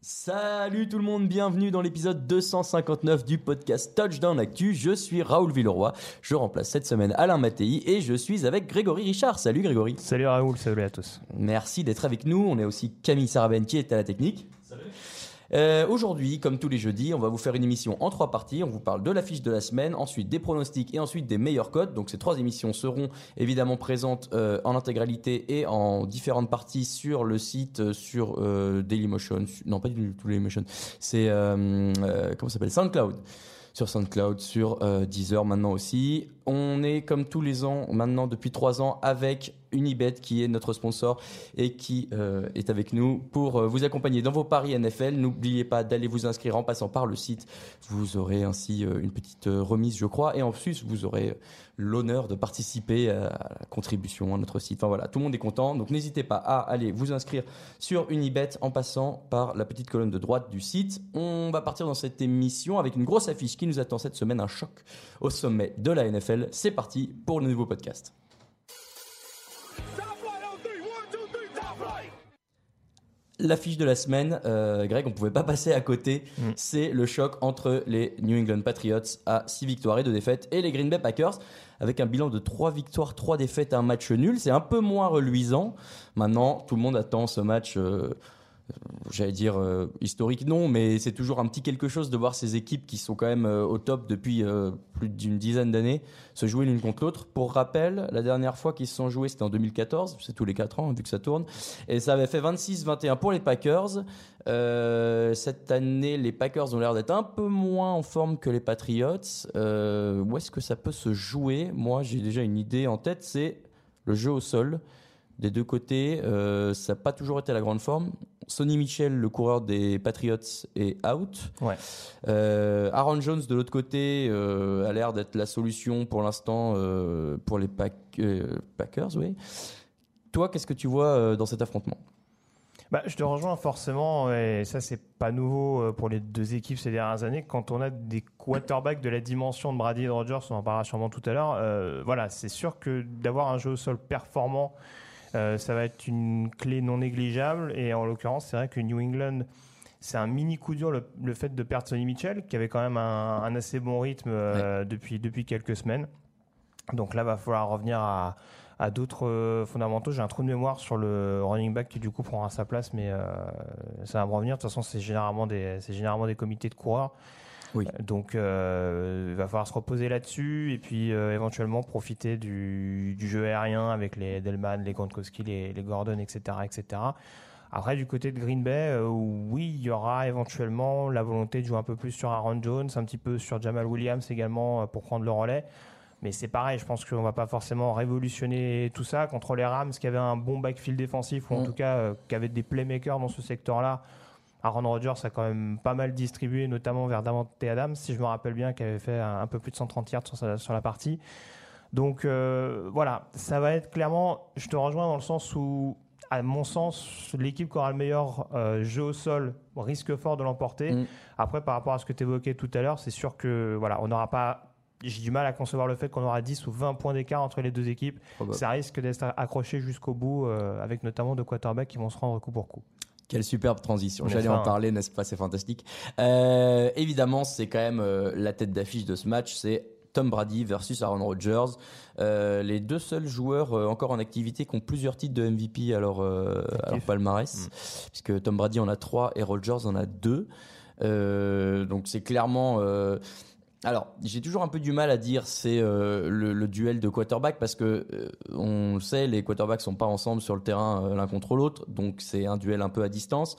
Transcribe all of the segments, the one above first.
Salut tout le monde, bienvenue dans l'épisode 259 du podcast Touchdown Actu. Je suis Raoul Villeroy, je remplace cette semaine Alain Mattei et je suis avec Grégory Richard. Salut Grégory. Salut Raoul, salut à tous. Merci d'être avec nous. On est aussi Camille Saraben qui est à la technique. Euh, Aujourd'hui, comme tous les jeudis, on va vous faire une émission en trois parties. On vous parle de l'affiche de la semaine, ensuite des pronostics et ensuite des meilleurs codes. Donc ces trois émissions seront évidemment présentes euh, en intégralité et en différentes parties sur le site, euh, sur Dailymotion. Non, pas du tout Dailymotion. C'est comment s'appelle? SoundCloud sur SoundCloud, sur Deezer maintenant aussi. On est comme tous les ans, maintenant depuis trois ans, avec Unibet qui est notre sponsor et qui euh, est avec nous pour euh, vous accompagner dans vos paris NFL. N'oubliez pas d'aller vous inscrire en passant par le site. Vous aurez ainsi euh, une petite remise, je crois, et en plus vous aurez l'honneur de participer à la contribution à notre site. Enfin voilà, tout le monde est content, donc n'hésitez pas à aller vous inscrire sur Unibet en passant par la petite colonne de droite du site. On va partir dans cette émission avec une grosse affiche qui nous attend cette semaine, un choc au sommet de la NFL. C'est parti pour le nouveau podcast. L'affiche de la semaine, euh, Greg, on pouvait pas passer à côté. Mm. C'est le choc entre les New England Patriots à 6 victoires et 2 défaites et les Green Bay Packers avec un bilan de 3 victoires, 3 défaites et un match nul. C'est un peu moins reluisant. Maintenant, tout le monde attend ce match. euh, J'allais dire euh, historique, non, mais c'est toujours un petit quelque chose de voir ces équipes qui sont quand même euh, au top depuis euh, plus d'une dizaine d'années se jouer l'une contre l'autre. Pour rappel, la dernière fois qu'ils se sont joués, c'était en 2014, c'est tous les 4 ans, vu que ça tourne, et ça avait fait 26-21 pour les Packers. Euh, cette année, les Packers ont l'air d'être un peu moins en forme que les Patriots. Euh, où est-ce que ça peut se jouer? Moi, j'ai déjà une idée en tête, c'est le jeu au sol. Des deux côtés, euh, ça n'a pas toujours été la grande forme. Sonny Michel, le coureur des Patriots, est out. Ouais. Euh, Aaron Jones, de l'autre côté, euh, a l'air d'être la solution pour l'instant euh, pour les Pack- Packers. Oui. Toi, qu'est-ce que tu vois dans cet affrontement? Bah, je te rejoins forcément, et ça c'est pas nouveau pour les deux équipes ces dernières années. Quand on a des quarterbacks de la dimension de Brady et de Rodgers, on en parlera sûrement tout à l'heure. voilà, c'est sûr que d'avoir un jeu au sol performant, euh, ça va être une clé non négligeable. Et en l'occurrence, c'est vrai que New England, c'est un mini coup dur le, le fait de perdre Sonny Mitchell, qui avait quand même un, un assez bon rythme euh, depuis, depuis quelques semaines. Donc là, va falloir revenir à, à d'autres euh, fondamentaux. J'ai un trou de mémoire sur le running back qui du coup prendra sa place, mais euh, ça va me revenir. De toute façon, c'est généralement des, c'est généralement des comités de coureurs. Oui. Euh, Donc, euh, il va falloir se reposer là-dessus et puis euh, éventuellement profiter du, du jeu aérien avec les Delman, les Gronkowski, les, les Gordon, etc., etc. Après, du côté de Green Bay, euh, oui, il y aura éventuellement la volonté de jouer un peu plus sur Aaron Jones, un petit peu sur Jamal Williams également pour prendre le relais. Mais c'est pareil, je pense qu'on va pas forcément révolutionner tout ça contre les Rams qui avaient un bon backfield défensif ou en Mm. tout cas euh, qui avaient des playmakers dans ce secteur-là. Aaron Rodgers a quand même pas mal distribué, notamment vers Davante Adams, si je me rappelle bien, qui avait fait un, un peu plus de 130 yards sur, la partie. Donc euh, voilà, ça va être clairement, je te rejoins dans le sens où, à mon sens, l'équipe qui aura le meilleur euh, jeu au sol risque fort de l'emporter. Mm. Après, par rapport à ce que tu évoquais tout à l'heure, c'est sûr que voilà, on n'aura pas. J'ai du mal à concevoir le fait qu'on aura 10 ou 20 points d'écart entre les deux équipes. Probable. Ça risque d'être accroché jusqu'au bout, euh, avec notamment deux quarterbacks qui vont se rendre coup pour coup. Quelle superbe transition. J'allais en parler, n'est-ce pas? C'est fantastique. Euh, évidemment, c'est quand même euh, la tête d'affiche de ce match. C'est Tom Brady versus Aaron Rodgers. Euh, les deux seuls joueurs euh, encore en activité qui ont plusieurs titres de MVP à leur, euh, à leur palmarès. Puisque Tom Brady en a trois et Rodgers en a deux. Donc c'est clairement. Alors, j'ai toujours un peu du mal à dire c'est euh, le, le duel de quarterback parce que euh, on le sait, les quarterbacks sont pas ensemble sur le terrain euh, l'un contre l'autre, donc c'est un duel un peu à distance.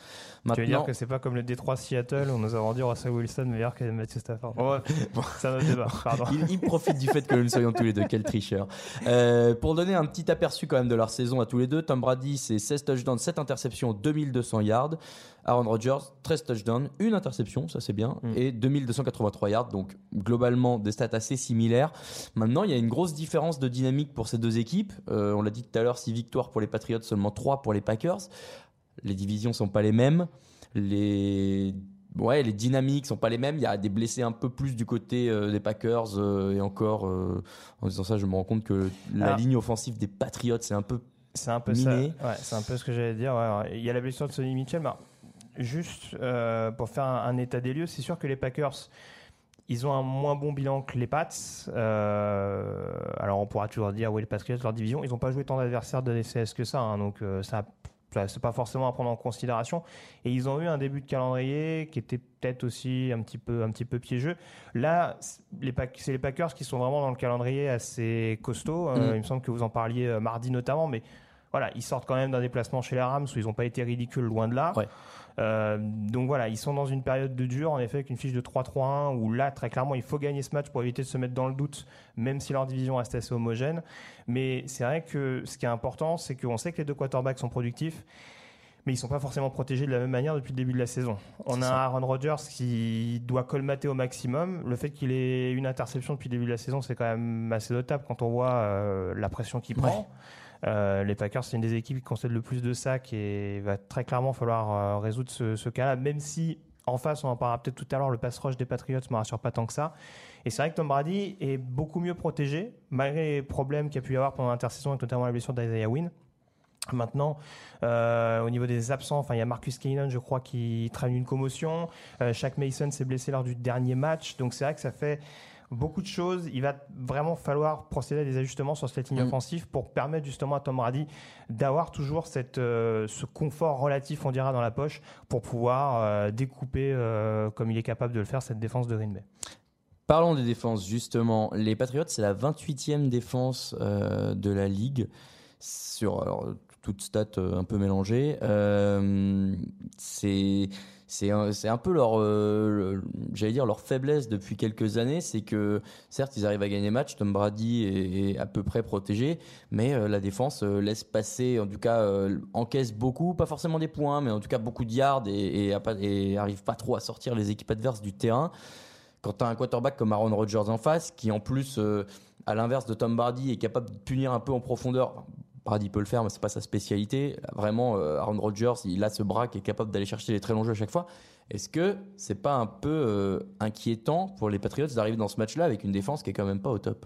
Tu veux dire que c'est pas comme le Détroit Seattle où nous avons dit Russell Wilson meilleur que Matthew Stafford? Ouais, un autre débat, pardon. il, il profite du fait que nous soyons tous les deux, quel tricheur. Pour donner un petit aperçu quand même de leur saison à tous les deux, Tom Brady, c'est 16 touchdowns, 7 interceptions, 2200 yards. Aaron Rodgers, 13 touchdowns, une interception, ça c'est bien, Mm. et 2283 yards, donc globalement des stats assez similaires. Maintenant, il y a une grosse différence de dynamique pour ces deux équipes. Euh, on l'a dit tout à l'heure, 6 victoires pour les Patriots, seulement 3 pour les Packers. Les divisions sont pas les mêmes. Les ouais, les dynamiques sont pas les mêmes. Il y a des blessés un peu plus du côté euh, des Packers euh, et encore euh, en disant ça, je me rends compte que la Alors- ligne offensive des Patriots c'est un peu C'est un peu ça. Miné. Ouais, c'est un peu ce que j'allais dire. ouais, ouais. Il y a la blessure de Sonny Mitchell. mais juste euh, pour faire un, un état des lieux, c'est sûr que les Packers, ils ont un moins bon bilan que les Pats. Euh, alors on pourra toujours dire, oui, les Patriots, leur division, ils n'ont pas joué tant d'adversaires de DCS que ça. hein, donc euh, ça, ça, c'est pas forcément à prendre en considération. Et ils ont eu un début de calendrier qui était peut-être aussi un petit peu, un petit peu piégeux. Là, c'est les Pack- c'est les Packers qui sont vraiment dans le calendrier assez costaud. Euh, Mm. il me semble que vous en parliez mardi notamment, mais voilà, ils sortent quand même d'un déplacement chez les Rams où ils n'ont pas été ridicules loin de là. Ouais. Euh, donc voilà, ils sont dans une période de dur, en effet, avec une fiche de 3-3-1 où là, très clairement, il faut gagner ce match pour éviter de se mettre dans le doute, même si leur division reste assez homogène. Mais c'est vrai que ce qui est important, c'est qu'on sait que les deux quarterbacks sont productifs. Mais ils sont pas forcément protégés de la même manière depuis le début de la saison. On a. Aaron Rodgers qui doit colmater au maximum. Le fait qu'il ait une interception depuis le début de la saison, c'est quand même assez notable quand on voit euh, la pression qu'il prend. Euh, les Packers, c'est une des équipes qui concède le plus de sacs et il va très clairement falloir euh, résoudre ce, cas-là, même si en face, on en parlera peut-être tout à l'heure, le pass rush des Patriots ne me rassure pas tant que ça. Et c'est vrai que Tom Brady est beaucoup mieux protégé, malgré les problèmes qu'il y a pu y avoir pendant l'intersaison, avec notamment la blessure d'Isaiah Wynn. Maintenant, euh, au niveau des absents, enfin, il y a Marcus Keenan, je crois, qui traîne une commotion. Shaq Mason s'est blessé lors du dernier match. Donc c'est vrai que ça fait beaucoup de choses. Il va vraiment falloir procéder à des ajustements sur cette ligne Mm. offensive pour permettre justement à Tom Brady d'avoir toujours cette, euh, ce confort relatif, on dira, dans la poche pour pouvoir euh, découper, euh, comme il est capable de le faire, cette défense de Green Bay. Parlons des défenses, justement. Les Patriots, c'est la 28e défense de la ligue. Sur alors, toute stat euh, un peu mélangée. Euh, c'est. C'est un, peu leur, euh, j'allais dire leur faiblesse depuis quelques années, c'est que certes ils arrivent à gagner match, Tom Brady est, à peu près protégé, mais euh, la défense euh, laisse passer, en tout cas encaisse beaucoup, pas forcément des points, mais en tout cas beaucoup de yards et, et, arrive pas trop à sortir les équipes adverses du terrain quand tu as un quarterback comme Aaron Rodgers en face, qui en plus, à l'inverse de Tom Brady, est capable de punir un peu en profondeur. Brady peut le faire, mais c'est pas sa spécialité. Vraiment, euh, Aaron Rodgers, il a ce bras qui est capable d'aller chercher les très longs jeux à chaque fois. Est-ce que c'est pas un peu euh, inquiétant pour les Patriots d'arriver dans ce match-là avec une défense qui est quand même pas au top?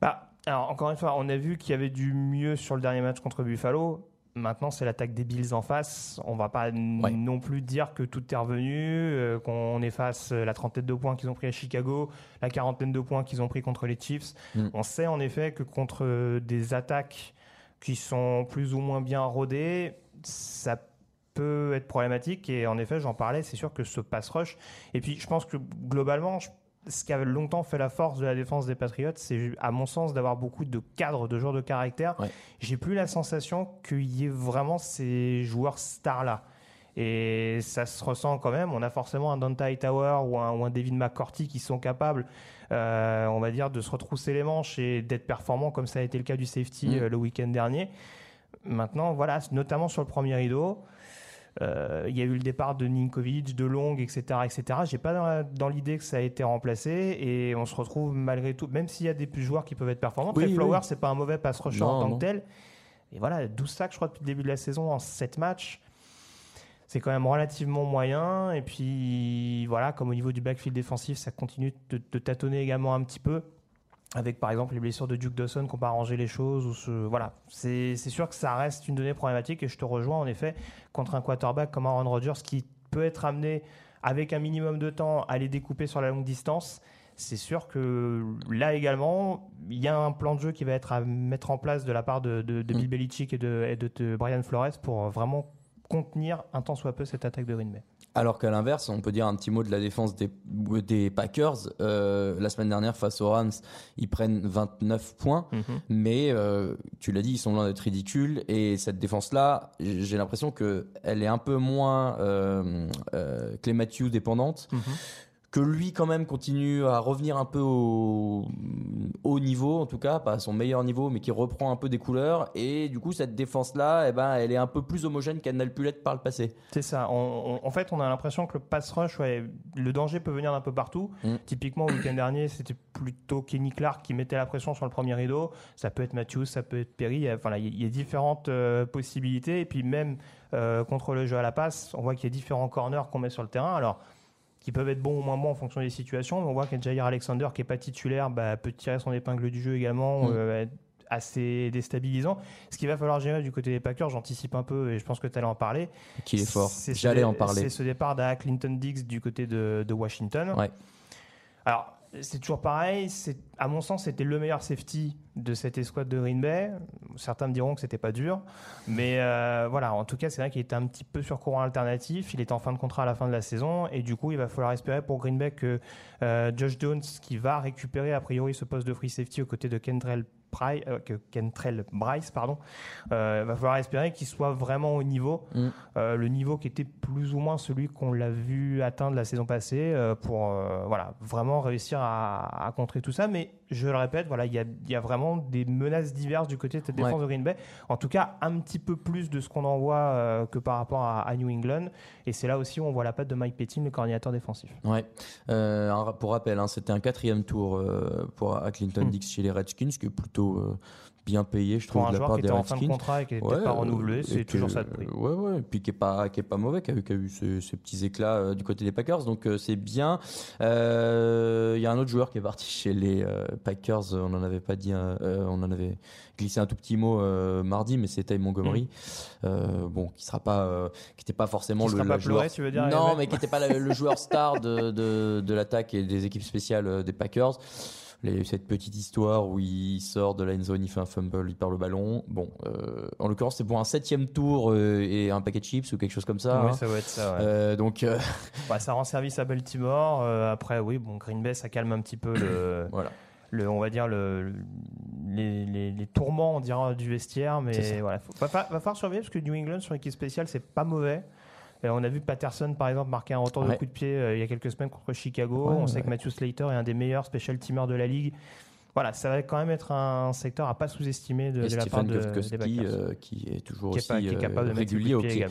Bah, alors encore une fois, on a vu qu'il y avait du mieux sur le dernier match contre Buffalo. Maintenant, c'est l'attaque des Bills en face. On va pas Ouais. non plus dire que tout est revenu, euh, qu'on efface euh, la trentaine de points qu'ils ont pris à Chicago, la quarantaine de points qu'ils ont pris contre les Chiefs. Mm. On sait en effet que contre euh, des attaques qui sont plus ou moins bien rodées, ça peut être problématique. Et en effet, j'en parlais, c'est sûr que ce pass rush. Et puis, je pense que globalement, je- ce qui avait longtemps fait la force de la défense des Patriots, c'est à mon sens d'avoir beaucoup de cadres, de joueurs de caractère. Ouais. J'ai plus la sensation qu'il y ait vraiment ces joueurs stars-là. Et ça se ressent quand même. On a forcément un Dante Hightower ou un, ou un David McCourty qui sont capables, euh, on va dire, de se retrousser les manches et d'être performants comme ça a été le cas du safety Mm. euh, le week-end dernier. Maintenant, voilà, notamment sur le premier rideau, il y a eu le départ de Ninkovic, de Long, etc., etc. J'ai pas dans, l'idée que ça a été remplacé et on se retrouve malgré tout, même s'il y a des joueurs qui peuvent être performants. Oui, Trey Flowers, oui. c'est pas un mauvais pass rusher Non, en tant non. que tel. Et voilà, 12 sacs, je crois, depuis le début de la saison en 7 matchs. C'est quand même relativement moyen. Et puis, voilà, comme au niveau du backfield défensif, ça continue de, de tâtonner également un petit peu. Avec par exemple les blessures de Duke Dawson qui n'ont pas arrangé les choses. Ou ce, voilà, c'est sûr que ça reste une donnée problématique et je te rejoins en effet contre un quarterback comme Aaron Rodgers qui peut être amené avec un minimum de temps à les découper sur la longue distance. C'est sûr que là également, il y a un plan de jeu qui va être à mettre en place de la part de, de, Bill mm. Belichick et de, et de Brian Flores pour vraiment contenir un temps soit peu cette attaque de Green Bay. Alors qu'à l'inverse, on peut dire un petit mot de la défense des, des Packers. Euh, la semaine dernière, face aux Rams, ils prennent 29 points, mhm. mais euh, tu l'as dit, ils sont loin d'être ridicules. Et cette défense-là, j'ai l'impression qu'elle est un peu moins euh, euh Clay Matthew dépendante. Que lui quand même continue à revenir un peu au haut niveau en tout cas pas à son meilleur niveau mais qui reprend un peu des couleurs. Et du coup cette défense là eh ben elle est un peu plus homogène qu'elle n'a pu l'être par le passé. C'est ça. En fait on a l'impression que le pass rush le danger peut venir d'un peu partout. Mm. typiquement le week-end dernier c'était plutôt Kenny Clark qui mettait la pression sur le premier rideau. Ça peut être Matthews ça peut être Perry. Enfin il y, a différentes euh, possibilités. Et puis même euh, contre le jeu à la passe on voit qu'il y a différents corners qu'on met sur le terrain. Alors qui peuvent être bons ou moins bons en fonction des situations. Mais on voit qu'un Jair Alexander qui est pas titulaire bah, peut tirer son épingle du jeu également. Mm. Euh, assez déstabilisant. Ce qu'il va falloir gérer du côté des Packers, j'anticipe un peu et je pense que tu allais en parler. Qui est fort. J'allais en parler. C'est ce départ d'A. Clinton Diggs du côté de, de Washington. Ouais. Alors, c'est toujours pareil. C'est, à mon sens, c'était le meilleur safety de cette escouade de Green Bay. Certains me diront que c'était pas dur, mais euh, voilà. En tout cas, c'est vrai qu'il était un petit peu sur courant alternatif. Il est en fin de contrat à la fin de la saison, et du coup, il va falloir espérer pour Green Bay que euh, Josh Jones, qui va récupérer a priori ce poste de free safety aux côtés de Kentrell euh, que Kentrell Bryce, pardon, euh, va falloir espérer qu'il soit vraiment au niveau, mm. euh, le niveau qui était plus ou moins celui qu'on l'a vu atteindre la saison passée, pour voilà vraiment réussir à, contrer tout ça. Mais je le répète, voilà, il y a, vraiment des menaces diverses du côté de cette défense de Green Bay. En tout cas, un petit peu plus de ce qu'on en voit que par rapport à, New England. Et c'est là aussi où on voit la patte de Mike Pettin, le coordinateur défensif. Ouais. pour rappel, hein, c'était un quatrième tour pour à Clinton mm. Dix chez les Redskins, qui est plutôt euh, bien payé, je trouve, de la part des Redskins. en fin de contrat et qui n'était pas renouvelé, c'est toujours ça de prix. Ouais, ouais, et puis qui est pas, qui est pas mauvais, qui a, qui a eu ces, petits éclats euh, du côté des Packers, donc euh, c'est bien. Il y a un autre joueur qui est parti chez les Packers, on en avait pas dit, on en avait glissé un tout petit mot mardi, mais c'était Montgomery, mm. bon, qui sera pas, qui n'était pas forcément le, pas joueur. tu veux dire, non, mais qui n'était pas le, joueur star de, de, de l'attaque et des équipes spéciales des Packers. Il y a eu cette petite histoire où il sort de la end zone, il fait un fumble, il perd le ballon. Bon, euh, en l'occurrence, c'est pour un septième tour euh, et un paquet de chips ou quelque chose comme ça. Oui, hein. ça va être ça. Ouais. Euh, donc, bah, ça rend service à Baltimore. après, oui, bon, Green Bay, ça calme un petit peu le. voilà. Le, on va dire le, les, les, tourments on dira, du vestiaire mais voilà va, va, falloir surveiller parce que New England sur l'équipe spéciale c'est pas mauvais euh, on a vu Patterson, par exemple, marquer un retour de coup de pied euh, il y a quelques semaines contre Chicago. on sait que Matthew Slater est un des meilleurs special teamers de la ligue voilà, ça va quand même être un secteur à pas sous-estimer de, la part de, des euh, qui est toujours aussi capable de régulier au pied.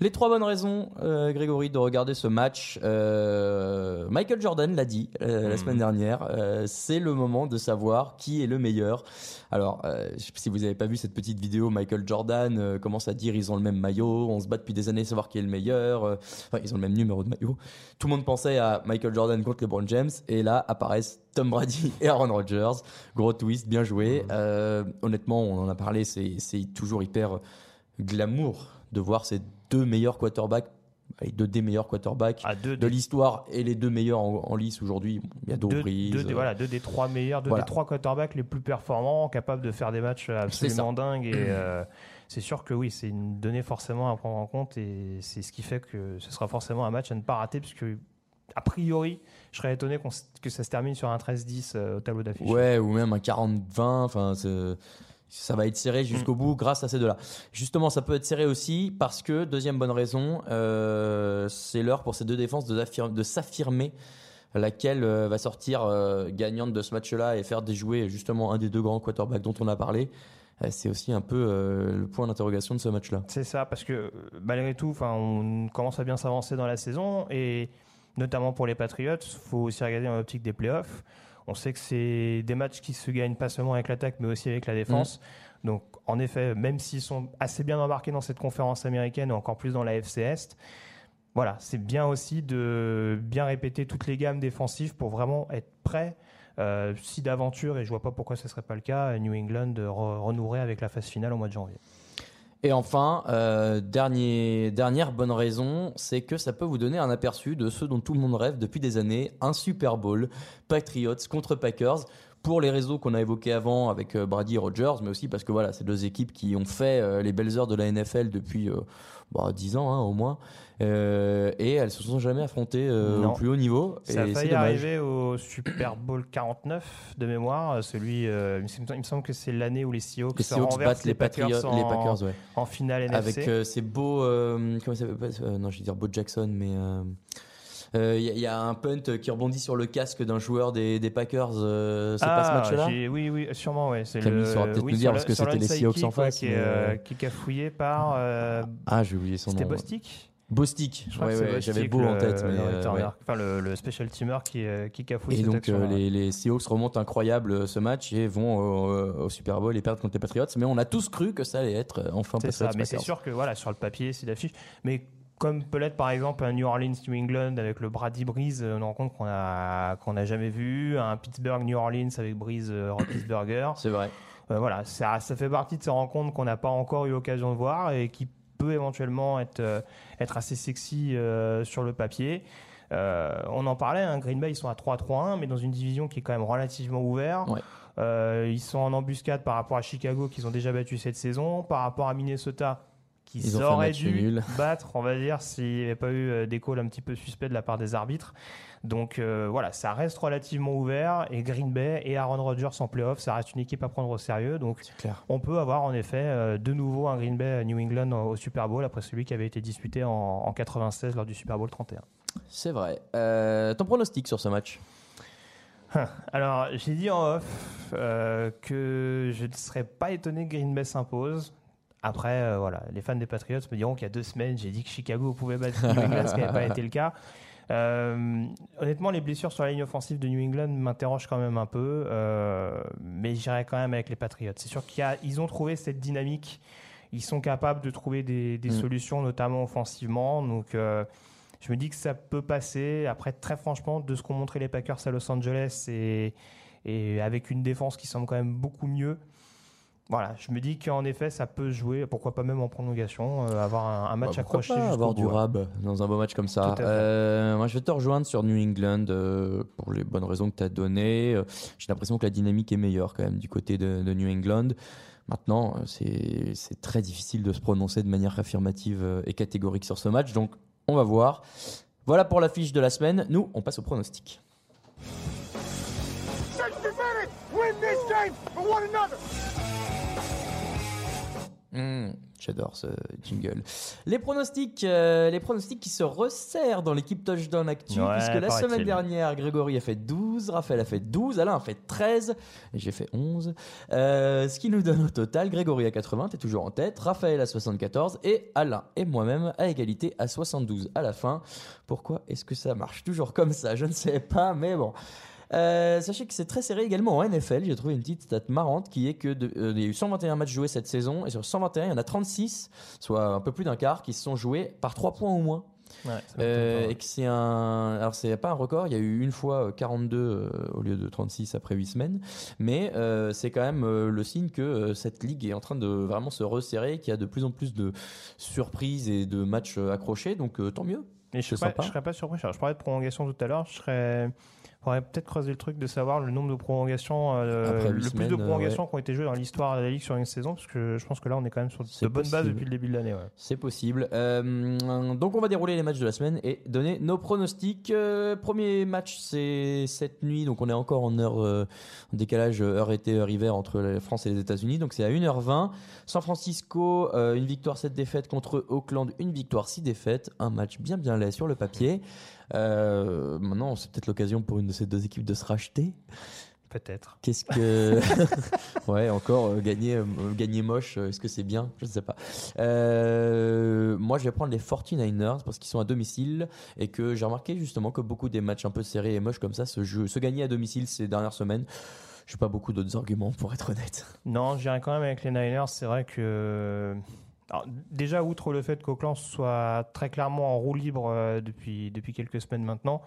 Les trois bonnes raisons, Grégory, de regarder ce match. Michael Jordan l'a dit la hmm. semaine dernière. c'est le moment de savoir qui est le meilleur. Alors, euh, si vous avez pas vu cette petite vidéo, Michael Jordan euh, commence à dire ils ont le même maillot, on se bat depuis des années à savoir qui est le meilleur. Euh, enfin, ils ont le même numéro de maillot. Tout le monde pensait à Michael Jordan contre LeBron James, et là apparaissent Tom Brady et Aaron Rodgers. Gros twist, bien joué. Mmh. honnêtement, on en a parlé, c'est toujours hyper glamour de voir ces deux meilleurs quarterbacks deux des meilleurs quarterbacks ah, de l'histoire et les deux meilleurs en, lice aujourd'hui. Il y a deux, deux, voilà, deux des trois meilleurs, deux des trois quarterbacks les plus performants, capables de faire des matchs absolument dingues. Et euh, c'est sûr que oui, c'est une donnée forcément à prendre en compte et c'est ce qui fait que ce sera forcément un match à ne pas rater puisque a priori, je serais étonné que ça se termine sur un 13-10 euh, au tableau d'affiche. Ouais, ou même un 40-20. Enfin, ça va être serré jusqu'au mm. bout grâce à ces deux-là. Justement, ça peut être serré aussi parce que, deuxième bonne raison, euh, c'est l'heure pour ces deux défenses de s'affirmer laquelle euh, va sortir euh, gagnante de ce match-là et faire déjouer justement un des deux grands quarterbacks dont on a parlé. C'est aussi un peu le point d'interrogation de ce match-là. C'est ça, parce que malgré tout, on commence à bien s'avancer dans la saison et notamment pour les Patriots, faut aussi regarder en optique des playoffs. On sait que c'est des matchs qui se gagnent pas seulement avec l'attaque, mais aussi avec la défense. Mm. Donc, en effet, même s'ils sont assez bien embarqués dans cette conférence américaine, et encore plus dans la FC Est, voilà, c'est bien aussi de bien répéter toutes les gammes défensives pour vraiment être prêt Euh, si d'aventure, et je vois pas pourquoi ce serait pas le cas, New England re- renouerait avec la phase finale au mois de janvier. Et enfin, euh, dernière bonne raison, c'est que ça peut vous donner un aperçu de ce dont tout le monde rêve depuis des années, un Super Bowl, Patriots contre Packers. Pour les réseaux qu'on a évoqués avant avec euh, Brady Rogers, mais aussi parce que voilà, c'est deux équipes qui ont fait euh, les belles heures de la NFL depuis euh, bah, 10 ans hein, au moins, Euh, et elles se sont jamais affrontées euh, au plus haut niveau. Ça a et failli arriver au Super Bowl 49 de mémoire, celui, euh, il me semble- que c'est l'année où les Seahawks, Les Seahawks battent les, Patriots, en, les Packers, ouais. en finale NFC. Avec euh, ces beaux. euh, comment ça s'appelle euh, Non, je vais dire Bo Jackson, mais. euh, euh, Il y, a- il y a un punt qui rebondit sur le casque d'un joueur des, des Packers. euh, c'est pas ce Ah, match-là Oui, oui, sûrement, ouais. C'est Camille le, saura peut-être oui, nous dire, le- parce que c'était les Seahawks en face, qui, est, mais, euh, euh, qui est cafouillé par. euh, Ah, j'ai oublié son nom. C'était. Bostic Bostic. Ouais, ouais, J'avais beau en tête. le mais, euh, ouais. Enfin, le, le special teamer qui, euh, qui cafouille Et cette donc euh, action-là. les, les Seahawks remontent incroyable euh, ce match et vont au, au Super Bowl et perdent contre les Patriots. Mais on a tous cru que ça allait être euh, enfin C'est ça, Patriots mais c'est sûr que voilà, sur le papier, c'est l'affiche. Mais comme peut l'être par exemple un New Orleans New England avec le Brady Breeze, euh, une rencontre qu'on a qu'on n'a jamais vue, un Pittsburgh New Orleans avec Breeze euh, Roethlisberger. C'est vrai. Euh, voilà, ça, ça fait partie de ces rencontres qu'on n'a pas encore eu l'occasion de voir et qui peut éventuellement être euh, être assez sexy euh, sur le papier. Euh, on en parlait, hein, Green Bay ils sont à 3-3-1, mais dans une division qui est quand même relativement ouverte. Ouais. Euh, ils sont en embuscade par rapport à Chicago qu'ils ont déjà battu cette saison, par rapport à Minnesota qu'ils auraient dû battre, on va dire, s'il n'y avait pas eu euh, des calls un petit peu suspects de la part des arbitres. Donc euh, voilà, ça reste relativement ouvert et Green Bay et Aaron Rodgers en playoff, ça reste une équipe à prendre au sérieux. Donc clair. on peut avoir en effet euh, de nouveau un Green Bay New England au au Super Bowl après celui qui avait été disputé en, en 96 lors du Super Bowl 31. C'est vrai. Euh, ton pronostic sur ce match? Alors, j'ai dit en off euh, que je ne serais pas étonné que Green Bay s'impose. Après, euh, voilà, les fans des Patriots me diront qu'il y a deux semaines, j'ai dit que Chicago pouvait battre New England, ce qui n'avait pas été le cas. Euh, honnêtement, les blessures sur la ligne offensive de New England m'interrogent quand même un peu, euh, mais j'irai quand même avec les Patriots. C'est sûr qu'ils ont trouvé cette dynamique, ils sont capables de trouver des, des Mm. solutions, notamment offensivement. Donc, je me dis que ça peut passer. Après, très franchement, de ce qu'ont montré les Packers à Los Angeles et, et avec une défense qui semble quand même beaucoup mieux. Voilà, je me dis qu'en effet, ça peut se jouer, pourquoi pas même en prolongation, euh, avoir un, un match Bah, accroché pas avoir bout, du ouais. rab dans un beau match comme ça. Euh, moi, je vais te rejoindre sur New England euh, pour les bonnes raisons que tu as données. J'ai l'impression que la dynamique est meilleure quand même du côté de, de New England. Maintenant, c'est très difficile de se prononcer de manière affirmative et catégorique sur ce match. Donc, on va voir. Voilà pour l'affiche de la semaine. Nous, on passe au pronostic. 60 minutes! Win this game for one another! Hmm, J'adore ce jingle. Les pronostics, euh, les pronostics qui se resserrent dans l'équipe Touchdown Actu, Ouais, puisque la semaine dernière, Grégory a fait 12, Raphaël a fait 12, Alain a fait 13, et j'ai fait 11. Euh, ce qui nous donne au total, Grégory à 80, t'es toujours en tête, Raphaël à 74, et Alain et moi-même à égalité à 72 à la fin. Pourquoi est-ce que ça marche toujours comme ça? Je ne sais pas, mais bon. Euh, sachez que c'est très serré également en NFL. J'ai trouvé une petite stat marrante qui est que de- euh, il y a eu 121 matchs joués cette saison et sur 121, il y en a 36, soit un peu plus d'un quart, qui se sont joués par 3 points au moins. Ouais, Euh, et que c'est un. Alors, c'est pas un record, il y a eu une fois euh, 42 euh, au lieu de 36 après 8 semaines. Mais euh, c'est quand même le signe que cette ligue est en train de vraiment se resserrer, qu'il y a de plus en plus de surprises et de matchs accrochés. Donc, tant mieux. Je serais, pas, je serais pas surpris. Je parlais de prolongation tout à l'heure. Je serais. Faudrait peut-être creuser le truc de savoir le nombre de prolongations, euh, Après le plus de euh, prolongations qui ont été jouées dans l'histoire de la Ligue sur une saison, parce que je pense que là, on est quand même sur de bonnes bases depuis le début de l'année. Ouais. C'est possible. Euh, donc on va dérouler les matchs de la semaine et donner nos pronostics. Euh, premier match c'est cette nuit, donc on est encore en heure en décalage heure été heure hiver entre la France et les États-Unis. Donc c'est à 1h20. San Francisco, une victoire 7 défaites contre Auckland, une victoire 6 défaites. Un match bien bien laid sur le papier. Euh, maintenant c'est peut-être l'occasion pour une de ces deux équipes de se racheter. Peut-être. Qu'est-ce que. ouais, encore euh, gagner, euh, gagner moche, euh, est-ce que c'est bien? Je ne sais pas. Moi, je vais prendre les 49ers parce qu'ils sont à domicile et que j'ai remarqué justement que beaucoup des matchs un peu serrés et moches comme ça se, gagner à domicile ces dernières semaines. Je n'ai pas beaucoup d'autres arguments pour être honnête. Non, j'irai quand même avec les Niners. C'est vrai que. Alors, déjà, outre le fait qu'Auckland soit très clairement en roue libre euh, depuis, depuis quelques semaines maintenant,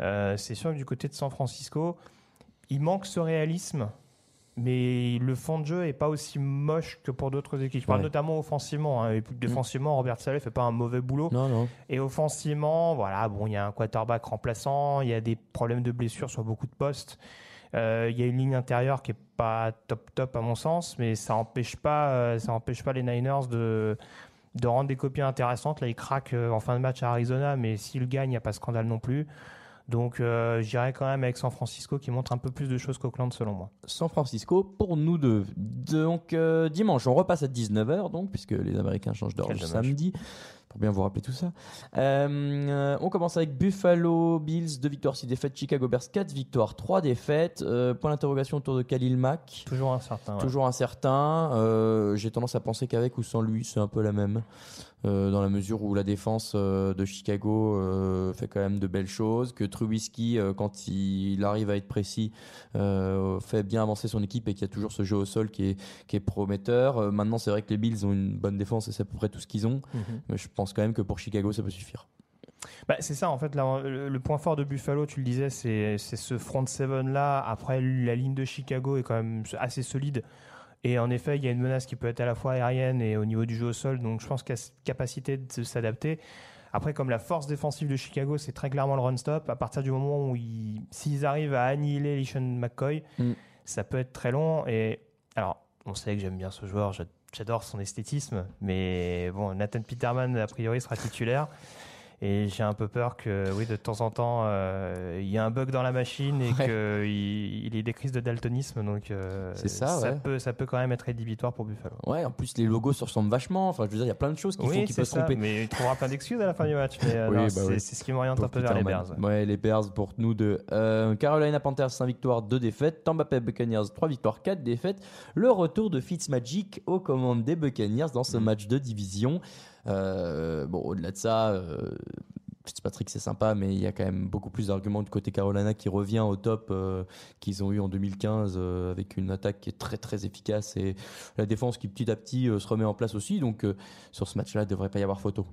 euh, c'est sûr que du côté de San Francisco, il manque ce réalisme, mais le fond de jeu est pas aussi moche que pour d'autres équipes. Je parle Ouais. notamment offensivement. hein, et puis défensivement, Robert Saleh fait pas un mauvais boulot. Non, non. Et offensivement, voilà, bon, il y a un quarterback remplaçant, il y a des problèmes de blessures sur beaucoup de postes. Euh, Il y a une ligne intérieure qui est pas top top à mon sens, mais ça empêche pas, euh, ça empêche pas les Niners de de rendre des copies intéressantes. Là, ils craquent euh, en fin de match à Arizona, mais s'ils gagnent, il n'y a pas scandale non plus. Donc, euh, j'irai quand même avec San Francisco qui montre un peu plus de choses qu'Oakland selon moi. San Francisco pour nous deux. Donc euh, dimanche, on repasse à 19h donc puisque les Américains changent d'heure samedi. Pour bien vous rappeler tout ça. Euh, on commence avec Buffalo Bills, 2 victoires, 6 défaites. Chicago Bears, 4 victoires, 3 défaites. Euh, point d'interrogation autour de Khalil Mack. Toujours incertain. ouais. Toujours incertain. Euh, J'ai tendance à penser qu'avec ou sans lui, c'est un peu la même. Dans la mesure où la défense de Chicago fait quand même de belles choses, que Trubisky, quand il arrive à être précis, fait bien avancer son équipe et qu'il y a toujours ce jeu au sol qui est, qui est prometteur. Maintenant, c'est vrai que les Bills ont une bonne défense et c'est à peu près tout ce qu'ils ont. Mhm. Mais je pense quand même que pour Chicago, ça peut suffire. Bah, c'est ça, en fait, là, le, point fort de Buffalo, tu le disais, c'est ce front seven là. Après, la ligne de Chicago est quand même assez solide. Et en effet, il y a une menace qui peut être à la fois aérienne et au niveau du jeu au sol. Donc, je pense qu'il y a cette capacité de s'adapter. Après, comme la force défensive de Chicago, c'est très clairement le run-stop. À partir du moment où ils, s'ils arrivent à annihiler Lishan McCoy, Mm. ça peut être très long. Et alors, on sait que j'aime bien ce joueur, j'adore son esthétisme, mais bon, Nathan Peterman, a priori, sera titulaire. Et j'ai un peu peur que, oui, de temps en temps, euh, il y a un bug dans la machine et Ouais. qu'il il ait des crises de daltonisme. Donc, euh, C'est ça, ouais. peut, ça peut quand même être rédhibitoire pour Buffalo. Ouais, en plus, les logos se ressemblent vachement. Enfin, je veux dire, il y a plein de choses qui font Oui, qu'il c'est peut se ça, tromper. mais il trouvera plein d'excuses à la fin du match. Mais euh, Oui, bah c'est oui. ce qui m'oriente un peu vers les. Bears. Ouais, les Bears pour nous deux. Carolina Panthers, 5 victoires, 2 défaites. Tampa Bay Buccaneers, 3 victoires, 4 défaites. Le retour de Fitzmagic aux commandes des Buccaneers dans ce Mm. match de division. Euh, bon, au-delà de ça, euh, Fitzpatrick c'est sympa, mais il y a quand même beaucoup plus d'arguments du côté Carolina qui revient au top euh, qu'ils ont eu en 2015 euh, avec une attaque qui est très très efficace et la défense qui petit à petit se remet en place aussi. Donc sur ce match-là, il ne devrait pas y avoir photo.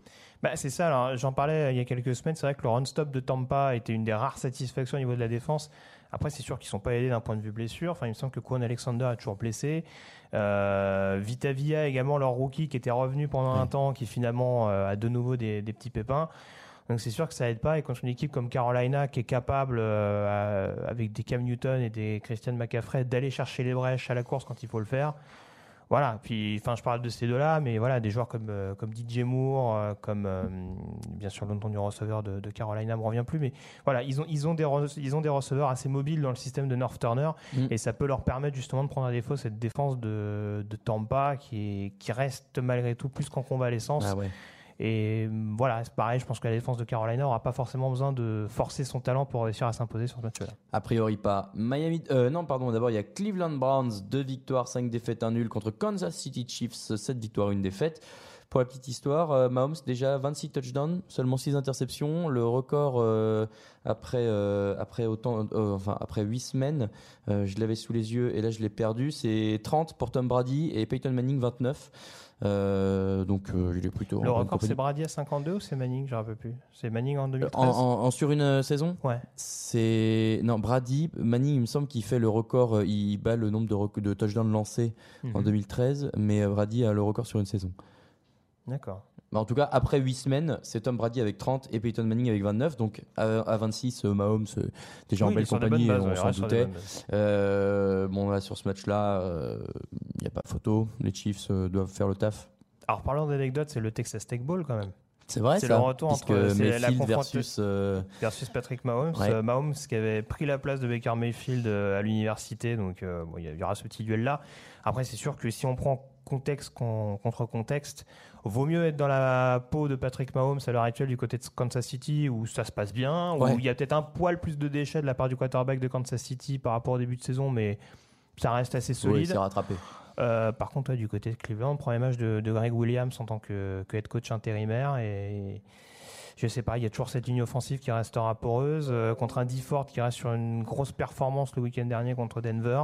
Bah, c'est ça, j'en parlais il y a quelques semaines, c'est vrai que le run-stop de Tampa était une des rares satisfactions au niveau de la défense. Après, c'est sûr qu'ils sont pas aidés d'un point de vue blessure. Enfin, il me semble que Kwon Alexander est toujours blessé. Euh, Vita Villa également, leur rookie qui était revenu pendant un temps, qui finalement euh, a de nouveau des, des petits pépins. Donc c'est sûr que ça aide pas. Et contre une équipe comme Carolina qui est capable, euh, avec des Cam Newton et des Christian McCaffrey, d'aller chercher les brèches à la course quand il faut le faire. Voilà, puis enfin je parle de ces deux-là, mais voilà, des joueurs comme, euh, comme DJ Moore, euh, comme euh, bien sûr le nom du receveur de, de Carolina me revient plus, mais voilà, ils ont, ils, ont des ils ont des receveurs assez mobiles dans le système de North Turner, Mm. et ça peut leur permettre justement de prendre à défaut cette défense de, de Tampa qui, est, qui reste malgré tout plus qu'en convalescence. Ah ouais. Et euh, voilà, c'est pareil, je pense que la défense de Carolina n'aura pas forcément besoin de forcer son talent pour réussir à s'imposer sur ce match-là. A priori pas. Miami, euh, non pardon, d'abord il y a Cleveland Browns, 2 victoires, 5 défaites, 1 nul contre Kansas City Chiefs, 7 victoires, 1 défaite. Pour la petite histoire, euh, Mahomes déjà 26 touchdowns, seulement 6 interceptions, le record euh, après euh, après autant enfin après 8 semaines, je l'avais sous les yeux et là je l'ai perdu, c'est 30 pour Tom Brady et Peyton Manning 29. Euh, donc euh, il est plutôt Le en record, c'est. Brady à 52 ou c'est Manning? Je rappelle plus. C'est Manning en en, 2013 en- en- sur une euh, saison? Ouais. C'est non Brady Manning il me semble qu'il fait le record euh, il bat le nombre de, de touchdowns lancés en Mhm. 2013 mais euh, Brady a le record sur une saison. D'accord. En tout cas après 8 semaines c'est Tom Brady avec 30 et Peyton Manning avec 29 donc à, à 26 euh, Mahomes euh, déjà Oui, en belle compagnie bases, on s'en doutait. Euh, bon là sur ce match là il n'y a pas photo les Chiefs euh, doivent faire le taf. Alors, parlons d'anecdotes, c'est le Texas Tech Bowl quand même. C'est vrai C'est le retour entre- la versus euh, Versus Patrick Mahomes. Ouais. Mahomes qui avait pris la place de Baker Mayfield à l'université, donc euh, bon, il y a- il y aura ce petit duel-là. Après, c'est sûr que si on prend contexte con- contre contexte, vaut mieux être dans la peau de Patrick Mahomes à l'heure actuelle du côté de Kansas City où ça se passe bien, Ouais. où il y a peut-être un poil plus de déchets de la part du quarterback de Kansas City par rapport au début de saison, mais ça reste assez oui, solide. c'est rattrapé. Euh, par contre, ouais, du côté de Cleveland, premier match de, de Greg Williams en tant que, que head coach intérimaire. Et je sais pas, il y a toujours cette ligne offensive qui restera poreuse. euh, contre un D-Ford qui reste sur une grosse performance le week-end dernier contre Denver.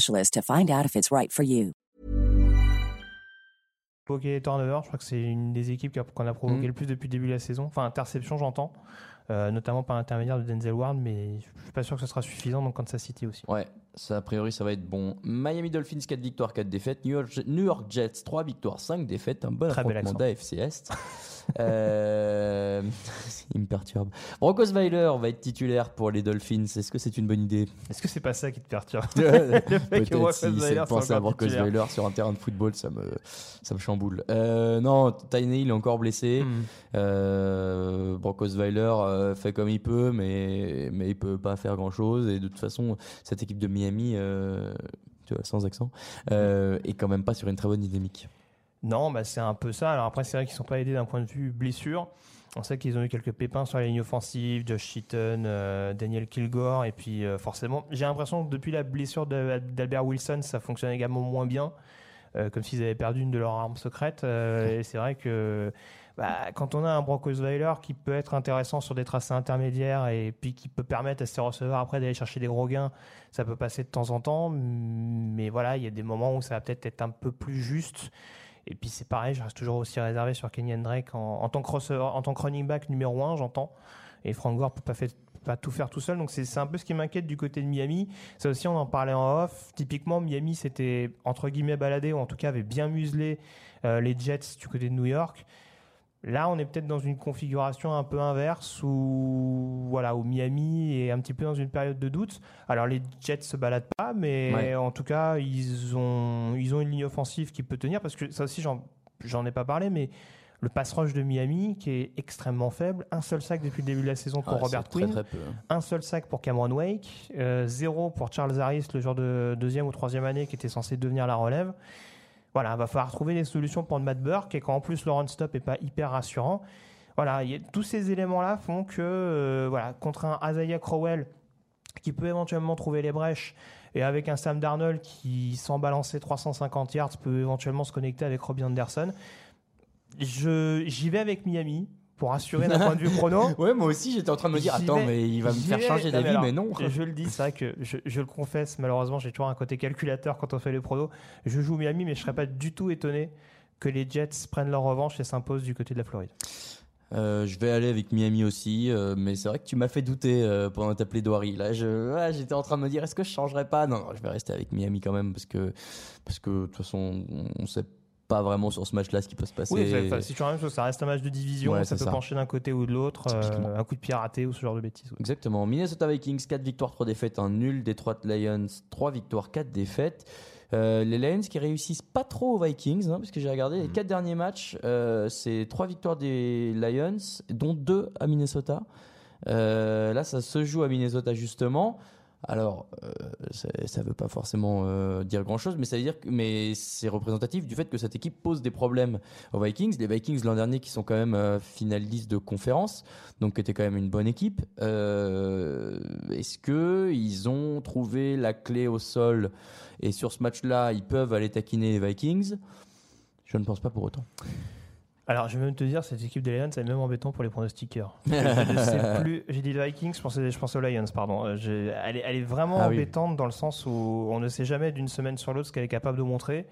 to find out if it's right for you. provoquer les turnovers. Je crois que c'est une des équipes qu'on a provoqué Mm. le plus depuis le début de la saison. Enfin, interception, j'entends. Euh, notamment par l'intermédiaire de Denzel Ward, mais je suis pas sûr que ce sera suffisant dans Kansas City aussi. Ouais, ça, a priori, ça va être bon. Miami Dolphins, 4 victoires, 4 défaites. New York, New York Jets, 3 victoires, 5 défaites. Un bon affrontement d'AFC Est. Euh, Il me perturbe. Broncos Weiler va être titulaire pour les Dolphins. Est-ce que c'est une bonne idée? Est-ce que c'est pas ça qui te perturbe? Le fait que Peut-être si c'est soit penser à Broncos. Weiler sur un terrain de football, ça me, ça me chamboule. Euh, non, Tiny, il est encore blessé. Hmm. Euh, Broncos Weiler euh, fait comme il peut, mais, mais il peut pas faire grand chose. Et de toute façon, cette équipe de Miami, euh, tu vois, sans accent, euh, est quand même pas sur une très bonne dynamique. Non, bah, c'est un peu ça. Alors après, c'est vrai qu'ils sont pas aidés d'un point de vue blessure. On sait qu'ils ont eu quelques pépins sur la ligne offensive, Josh Cheaton, euh, Daniel Kilgore, et puis euh, forcément, j'ai l'impression que depuis la blessure d'Albert Wilson, ça fonctionne également moins bien, euh, comme s'ils avaient perdu une de leurs armes secrètes. Et c'est vrai que bah, quand on a un Broncos Weiler qui peut être intéressant sur des tracés intermédiaires et puis qui peut permettre à ses receveurs après d'aller chercher des gros gains, ça peut passer de temps en temps. Mais voilà, il y a des moments où ça va peut-être être un peu plus juste. Et puis c'est pareil, je reste toujours aussi réservé sur Kenyan Drake en, tant que receveur- en tant que running back numéro 1, j'entends. Et Frank Gore peut pas, tout faire tout seul. Donc c'est c'est un peu ce qui m'inquiète du côté de Miami. Ça aussi, on en parlait en off. Typiquement, Miami s'était entre guillemets baladé, ou en tout cas avait bien muselé euh, les Jets du côté de New York. Là, on est peut-être dans une configuration un peu inverse où, voilà, où Miami est un petit peu dans une période de doute. Alors, les Jets se baladent pas, mais Ouais. en tout cas, ils ont, ils ont une ligne offensive qui peut tenir parce que ça aussi, j'en, ai pas parlé, mais le pass rush de Miami qui est extrêmement faible. Un seul sac depuis le début de la saison pour Ah, Robert très, Quinn très peu. un seul sac pour Cameron Wake, euh, zéro pour Charles Harris, le joueur de deuxième ou troisième année qui était censé devenir la relève. Voilà, va falloir trouver des solutions pour Matt Burke et quand en plus le run stop est pas hyper rassurant. Voilà, il tous ces éléments-là font que euh, voilà, contre un Isaiah Crowell qui peut éventuellement trouver les brèches et avec un Sam Darnold qui sans balancer 350 yards peut éventuellement se connecter avec Robbie Anderson. J'y vais avec Miami pour assurer d'un point de vue chrono. Ouais, moi aussi, j'étais en train de me dire, attends, vais- mais il va me faire vais- changer d'avis, mais non. Je le dis, c'est vrai que je, je le confesse, malheureusement, j'ai toujours un côté calculateur quand on fait les pronos. Je joue Miami, mais je serais pas du tout étonné que les Jets prennent leur revanche et s'imposent du côté de la Floride. Euh, je vais aller avec Miami aussi, euh, mais c'est vrai que tu m'as fait douter euh, pendant ta plaidoirie. Là, je, j'étais en train de me dire, est-ce que je changerais pas? Non, non, je vais rester avec Miami quand même parce que, parce que de toute façon, on sait pas vraiment sur ce match-là ce qui peut se passer. Oui, c'est- enfin, si tu même chose, ça reste un match de division, Ouais, ça c'est peut ça. pencher d'un côté ou de l'autre, euh, un coup de pied raté ou ce genre de bêtises. ouais. Exactement. Minnesota Vikings, 4 victoires, 3 défaites, un nul. Detroit Lions, 3 victoires, 4 défaites. Euh, les Lions qui réussissent pas trop aux Vikings, hein, parce que j'ai regardé les 4 derniers matchs, euh, c'est 3 victoires des Lions, dont 2 à Minnesota. Là, ça se joue à Minnesota justement. Alors, euh, ça ne veut pas forcément euh, dire grand-chose, mais ça veut dire que mais c'est représentatif du fait que cette équipe pose des problèmes aux Vikings. Les Vikings l'an dernier qui sont quand même euh, finalistes de conférence, donc qui étaient quand même une bonne équipe. Est-ce que ils ont trouvé la clé au sol? Et sur ce match-là, ils peuvent aller taquiner les Vikings? Je ne pense pas pour autant. Alors, je vais même te dire, cette équipe des Lions, c'est même embêtant pour les pronostiqueurs. J'ai dit Vikings, je pensais, je pensais aux Lions, pardon. Euh, elle, est, vraiment ah embêtante dans le sens où on ne sait jamais d'une semaine sur l'autre ce qu'elle est capable de montrer.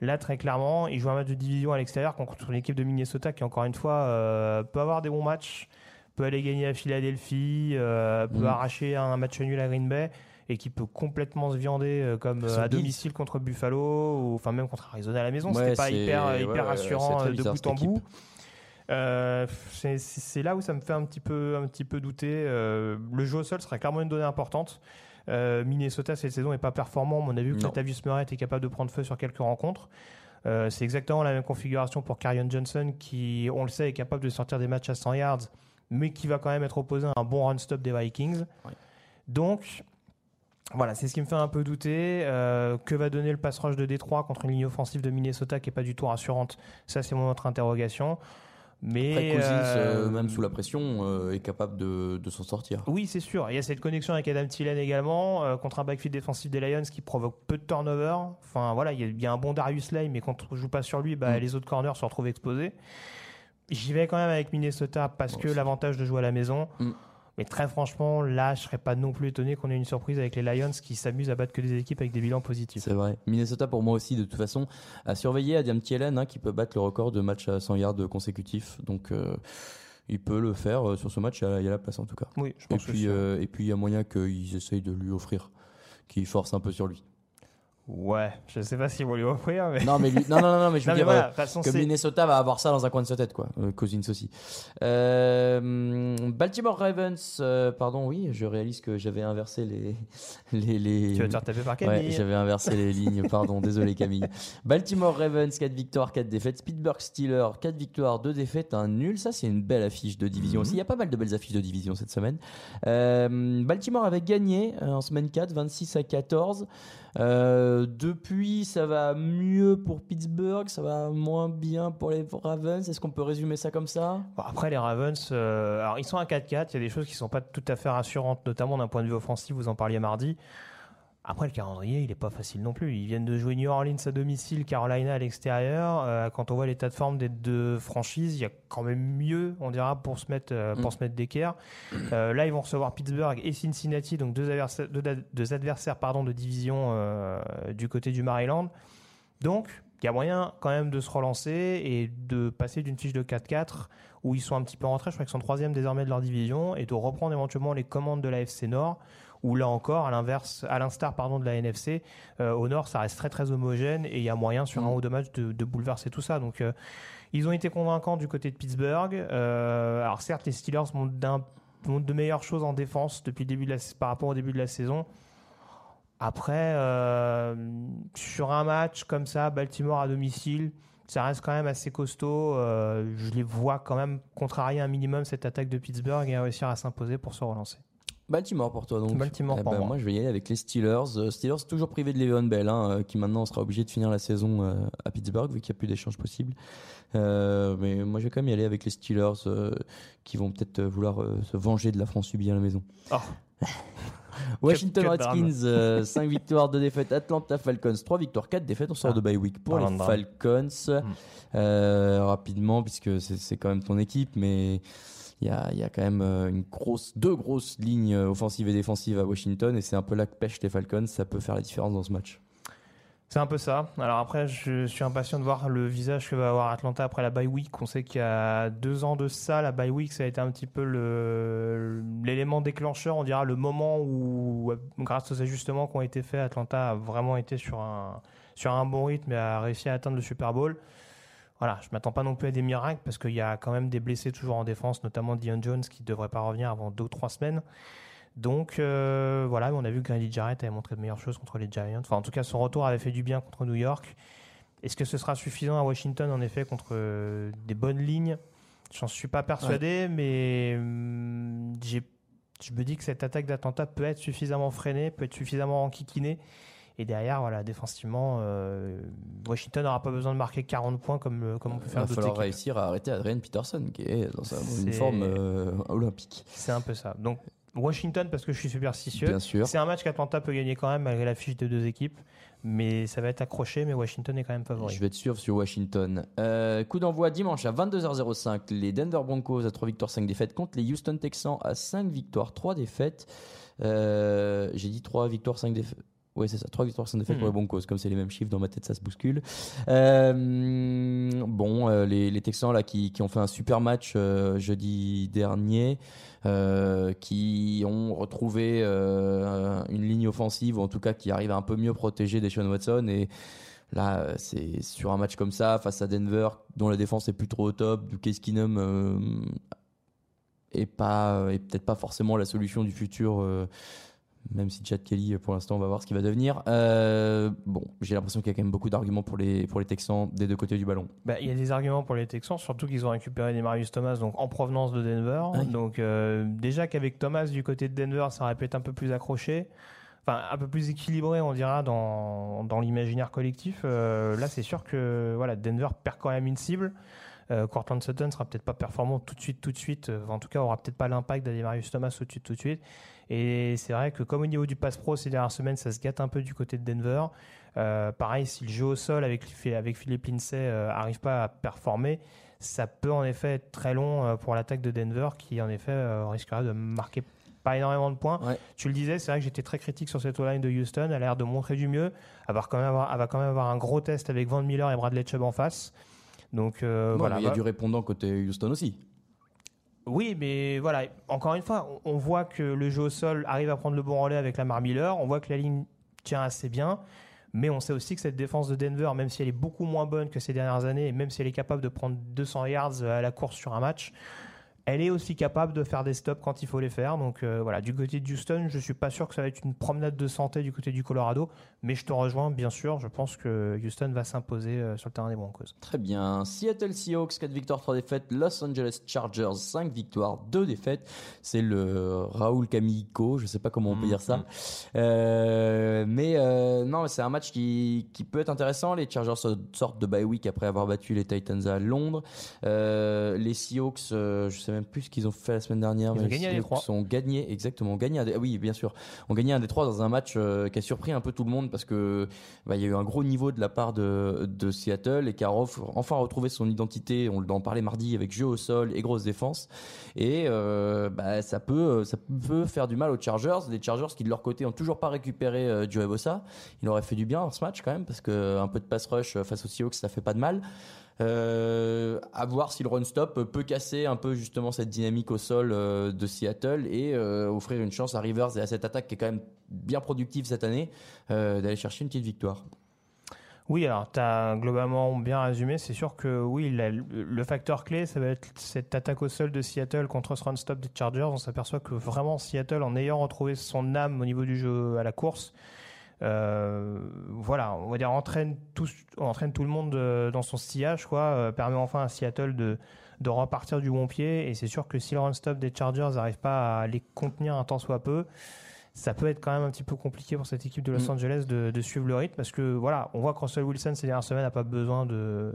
Là, très clairement, ils jouent un match de division à l'extérieur contre une équipe de Minnesota qui, encore une fois, euh, peut avoir des bons matchs, peut aller gagner à Philadelphie, euh, peut mm. arracher un match nul à Green Bay et qui peut complètement se viander euh, comme euh, à domicile contre Buffalo ou enfin même contre Arizona à la maison. C'était pas hyper, hyper rassurant euh, de bout en bout. c'est là où ça me fait un petit peu, un petit peu douter. le jeu au sol serait clairement une donnée importante. Minnesota cette saison est pas performant, mais on a vu que Latavius Murray était capable de prendre feu sur quelques rencontres. c'est exactement la même configuration pour Carion Johnson qui, on le sait, est capable de sortir des matchs à 100 yards, mais qui va quand même être opposé à un bon run-stop des Vikings. Donc, voilà, c'est ce qui me fait un peu douter. Euh, que va donner le pass rush de Détroit contre une ligne offensive de Minnesota qui est pas du tout rassurante? Ça, c'est mon autre interrogation. Mais Après, Cousins, euh, euh, même sous la pression, est capable de, s'en sortir. Oui, c'est sûr. Il y a cette connexion avec Adam Thielen également, contre un backfield défensif des Lions qui provoque peu de turnover. Enfin, voilà, il y, a, un bon Darius Lay, mais quand on joue pas sur lui, bah, mm. les autres corners se retrouvent exposés. J'y vais quand même avec Minnesota parce que l'avantage de jouer à la maison. Mm. Mais très franchement, là, je serais pas non plus étonné qu'on ait une surprise avec les Lions qui s'amusent à battre que des équipes avec des bilans positifs. C'est vrai. Minnesota, pour moi aussi, de toute façon, a surveillé Adam Thielen, hein, qui peut battre le record de matchs à 100 yards consécutifs. Donc, euh, il peut le faire euh, sur ce match. Il y, a, la place en tout cas. Oui, je pense et puis, euh, et puis, il y a moyen qu'ils essayent de lui offrir, qu'ils forcent un peu sur lui. Ouais, je sais pas s'ils vont lui offrir, mais. Non, mais non, non, non, mais je veux dire euh, que Minnesota va avoir ça dans un coin de sa tête, quoi. Euh, Cousins aussi. Euh, Baltimore Ravens, pardon, oui, je réalise que j'avais inversé les, les, les... Tu vas te faire taper par Camille. Ouais, j'avais inversé les lignes, pardon, désolé Camille. Baltimore Ravens, 4 victoires, 4 défaites. Pittsburgh Steelers, 4 victoires, 2 défaites, un nul. Ça, c'est une belle affiche de division aussi. Il y a pas mal de belles affiches de division cette semaine. Baltimore avait gagné en semaine 4, 26 à 14. Euh, depuis, ça va mieux pour Pittsburgh, ça va moins bien pour les Ravens. Est-ce qu'on peut résumer ça comme ça? Après, les Ravens, euh, alors ils sont à 4-4. Il y a des choses qui ne sont pas tout à fait rassurantes, notamment d'un point de vue offensif. Vous en parliez mardi. Après, le calendrier, il n'est pas facile non plus. Ils viennent de jouer New Orleans à domicile, Carolina à l'extérieur. Euh, quand on voit l'état de forme des deux franchises, il y a quand même mieux, on dira, pour se mettre, euh, pour mm. se mettre d'équerre. Euh, là, ils vont recevoir Pittsburgh et Cincinnati, donc deux adversaires, deux, adversaires pardon, de division du côté du Maryland. Donc, il y a moyen quand même de se relancer et de passer d'une fiche de 4-4 où ils sont un petit peu rentrés, je crois qu'ils sont troisième désormais de leur division, et de reprendre éventuellement les commandes de la FC Nord où là encore, à l'inverse, à l'instar pardon de la NFC, euh, au nord, ça reste très très homogène et il y a moyen sur un mm. ou deux matchs de, bouleverser tout ça. Donc, euh, ils ont été convaincants du côté de Pittsburgh. Euh, alors certes, les Steelers montrent, de meilleures choses en défense depuis le début de la, par rapport au début de la saison. Après, sur un match comme ça, Baltimore à domicile, ça reste quand même assez costaud. je les vois quand même contrarier un minimum cette attaque de Pittsburgh et réussir à s'imposer pour se relancer. Baltimore pour toi donc. Baltimore eh pour ben, moi. moi. je vais y aller avec les Steelers. Euh, Steelers toujours privé de Le'Veon Bell, hein, euh, qui maintenant sera obligé de finir la saison euh, à Pittsburgh vu qu'il n'y a plus d'échanges possibles. mais moi je vais quand même y aller avec les Steelers qui vont peut-être vouloir se venger de la France subie à la maison. Oh. Washington Redskins, 5 victoires, 2 défaites. Atlanta Falcons, 3 victoires, 4 défaites. On sort de bye week pour les Falcons. Hmm. rapidement, puisque c'est quand même ton équipe, mais il y a, quand même euh, deux grosses lignes euh, offensives et défensives à Washington et c'est un peu là que pêche les Falcons. Ça peut faire la différence dans ce match. C'est un peu ça. Alors après, je suis impatient de voir le visage que va avoir Atlanta après la bye week. On sait qu'il y a deux ans de ça, la bye week, ça a été un petit peu l'élément déclencheur, on dira le moment où, grâce aux ajustements qui ont été faits, Atlanta a vraiment été sur un bon rythme et a réussi à atteindre le Super Bowl voilà, je m'attends pas non plus à des miracles parce qu'il y a quand même des blessés toujours en défense, notamment Dion Jones qui ne devrait pas revenir avant deux ou trois semaines. Donc euh, voilà, on a vu que Grady Jarrett avait montré de meilleures choses contre les Giants. Enfin, en tout cas, son retour avait fait du bien contre New York. Est-ce que ce sera suffisant à Washington, en effet, contre euh, des bonnes lignes? J'en suis pas persuadé, mais j'ai je me dis que cette attaque d'Atlanta peut être suffisamment freinée, peut être suffisamment enquiquinée. Et derrière, voilà, défensivement, euh, Washington n'aura pas besoin de marquer 40 points comme, comme on peut faire Il va d'autres falloir équipes. réussir à arrêter Adrian Peterson qui est dans sa- une forme euh, olympique. C'est un peu ça. Donc, Washington, parce que je suis superstitieux. Bien sûr. C'est un match qu'Atlanta peut gagner quand même, malgré la fiche des deux équipes. Mais ça va être accroché, mais Washington est quand même favori. Je vais te suivre sur Washington. Euh, coup d'envoi dimanche à 22h05. Les Denver Broncos à 3 victoires, 5 défaites contre les Houston Texans à 5 victoires, 3 défaites. J'ai dit 3 victoires, 5 défaites. Oui, c'est ça. 3 victoires, 5 défaites Mhm. pour les Broncos. Comme c'est les mêmes chiffres dans ma tête, ça se bouscule. Euh, bon, euh, les, les Texans là qui, qui ont fait un super match euh, jeudi dernier, qui ont retrouvé une ligne offensive, ou en tout cas qui arrive à un peu mieux protéger Deshaun Watson. Et là, c'est sur un match comme ça, face à Denver, dont la défense est plus trop au top, du Case Keenum pas est peut-être pas forcément la solution du futur. euh, même si Chad Kelly, pour l'instant, on va voir ce qu'il va devenir. Euh, bon, j'ai l'impression qu'il y a quand même beaucoup d'arguments pour les, pour les Texans des deux côtés du ballon. Bah, il y a des arguments pour les Texans, surtout qu'ils ont récupéré des Marius Thomas donc en provenance de Denver. Oui. Donc euh, déjà qu'avec Thomas du côté de Denver, ça aurait pu être un peu plus accroché, enfin un peu plus équilibré, on dira dans, dans l'imaginaire collectif. Euh, là, c'est sûr que voilà, Denver perd quand même une cible. Euh, Cortland Sutton sera peut-être pas performant tout de suite, tout de suite. Euh, en tout cas, aura peut-être pas l'impact Marius Thomas tout de suite, tout de suite. Et c'est vrai que comme au niveau du pass pro ces dernières semaines, ça se gâte un peu du côté de Denver. Euh, pareil, si le jeu au sol avec, avec Philippe Lindsay euh, arrive pas à performer, ça peut en effet être très long euh, pour l'attaque de Denver qui en effet risquerait de marquer pas énormément de points. Ouais. Tu le disais, c'est vrai que j'étais très critique sur cette line de Houston. Elle a l'air de montrer du mieux. Elle va, quand même avoir, elle va quand même avoir un gros test avec Van Miller et Bradley Chubb en face. Donc euh, voilà. il y a va- du répondant côté Houston aussi. oui, mais voilà, encore une fois, on on voit que le jeu au sol arrive à prendre le bon relais avec Lamar Miller. On voit que la ligne tient assez bien. Mais on sait aussi que cette défense de Denver, même si elle est beaucoup moins bonne que ces dernières années, et même si elle est capable de prendre 200 yards à la course sur un match, elle est aussi capable de faire des stops quand il faut les faire. Donc euh, voilà, du côté de Houston, je suis pas sûr que ça va être une promenade de santé du côté du Colorado, mais je te rejoins bien sûr. Je pense que Houston va s'imposer euh, sur le terrain des Broncos. Très bien. Seattle Seahawks, 4 victoires, 3 défaites. Los Angeles Chargers, 5 victoires, 2 défaites. C'est le Raoul Camillico, je sais pas comment on peut dire ça. Euh, mais euh, non, c'est un match qui, qui peut être intéressant. Les Chargers sortent de bye week après avoir battu les Titans à Londres. Les Seahawks, je sais même plus ce qu'ils ont fait la semaine dernière. Ils mais ont gagné les. Seahawks ont gagné, exactement, ont gagné un des- oui, bien sûr, ont gagné un des trois dans un match euh, qui a surpris un peu tout le monde parce que bah, il y a eu un gros niveau de la part de, de Seattle et ref- enfin retrouvé son identité. On en parlait mardi avec jeu au sol et grosse défense. Et euh, bah, ça peut ça peut faire du mal aux Chargers. Les Chargers qui de leur côté ont toujours pas récupéré euh, Joey Bossa. Il aurait fait du bien dans ce match quand même parce que un peu de pass rush face aux Seahawks ça fait pas de mal. Euh, à voir si le run stop peut casser un peu justement cette dynamique au sol euh, de Seattle et euh, offrir une chance à Rivers et à cette attaque qui est quand même bien productive cette année euh, d'aller chercher une petite victoire. Oui, alors tu as globalement bien résumé. C'est sûr que oui, le facteur clé, ça va être cette attaque au sol de Seattle contre ce run-stop des Chargers. On s'aperçoit que vraiment Seattle, en ayant retrouvé son âme au niveau du jeu à la course, voilà, on va dire entraîne tout, entraîne tout le monde euh, dans son sillage, quoi, euh, permet enfin à Seattle de, de repartir du bon pied. Et c'est sûr que si le run-stop des Chargers n'arrive pas à les contenir un tant soit peu, ça peut être quand même un petit peu compliqué pour cette équipe de Los Mm. Angeles de, de suivre le rythme parce que voilà, on voit que Russell Wilson ces dernières semaines n'a pas besoin de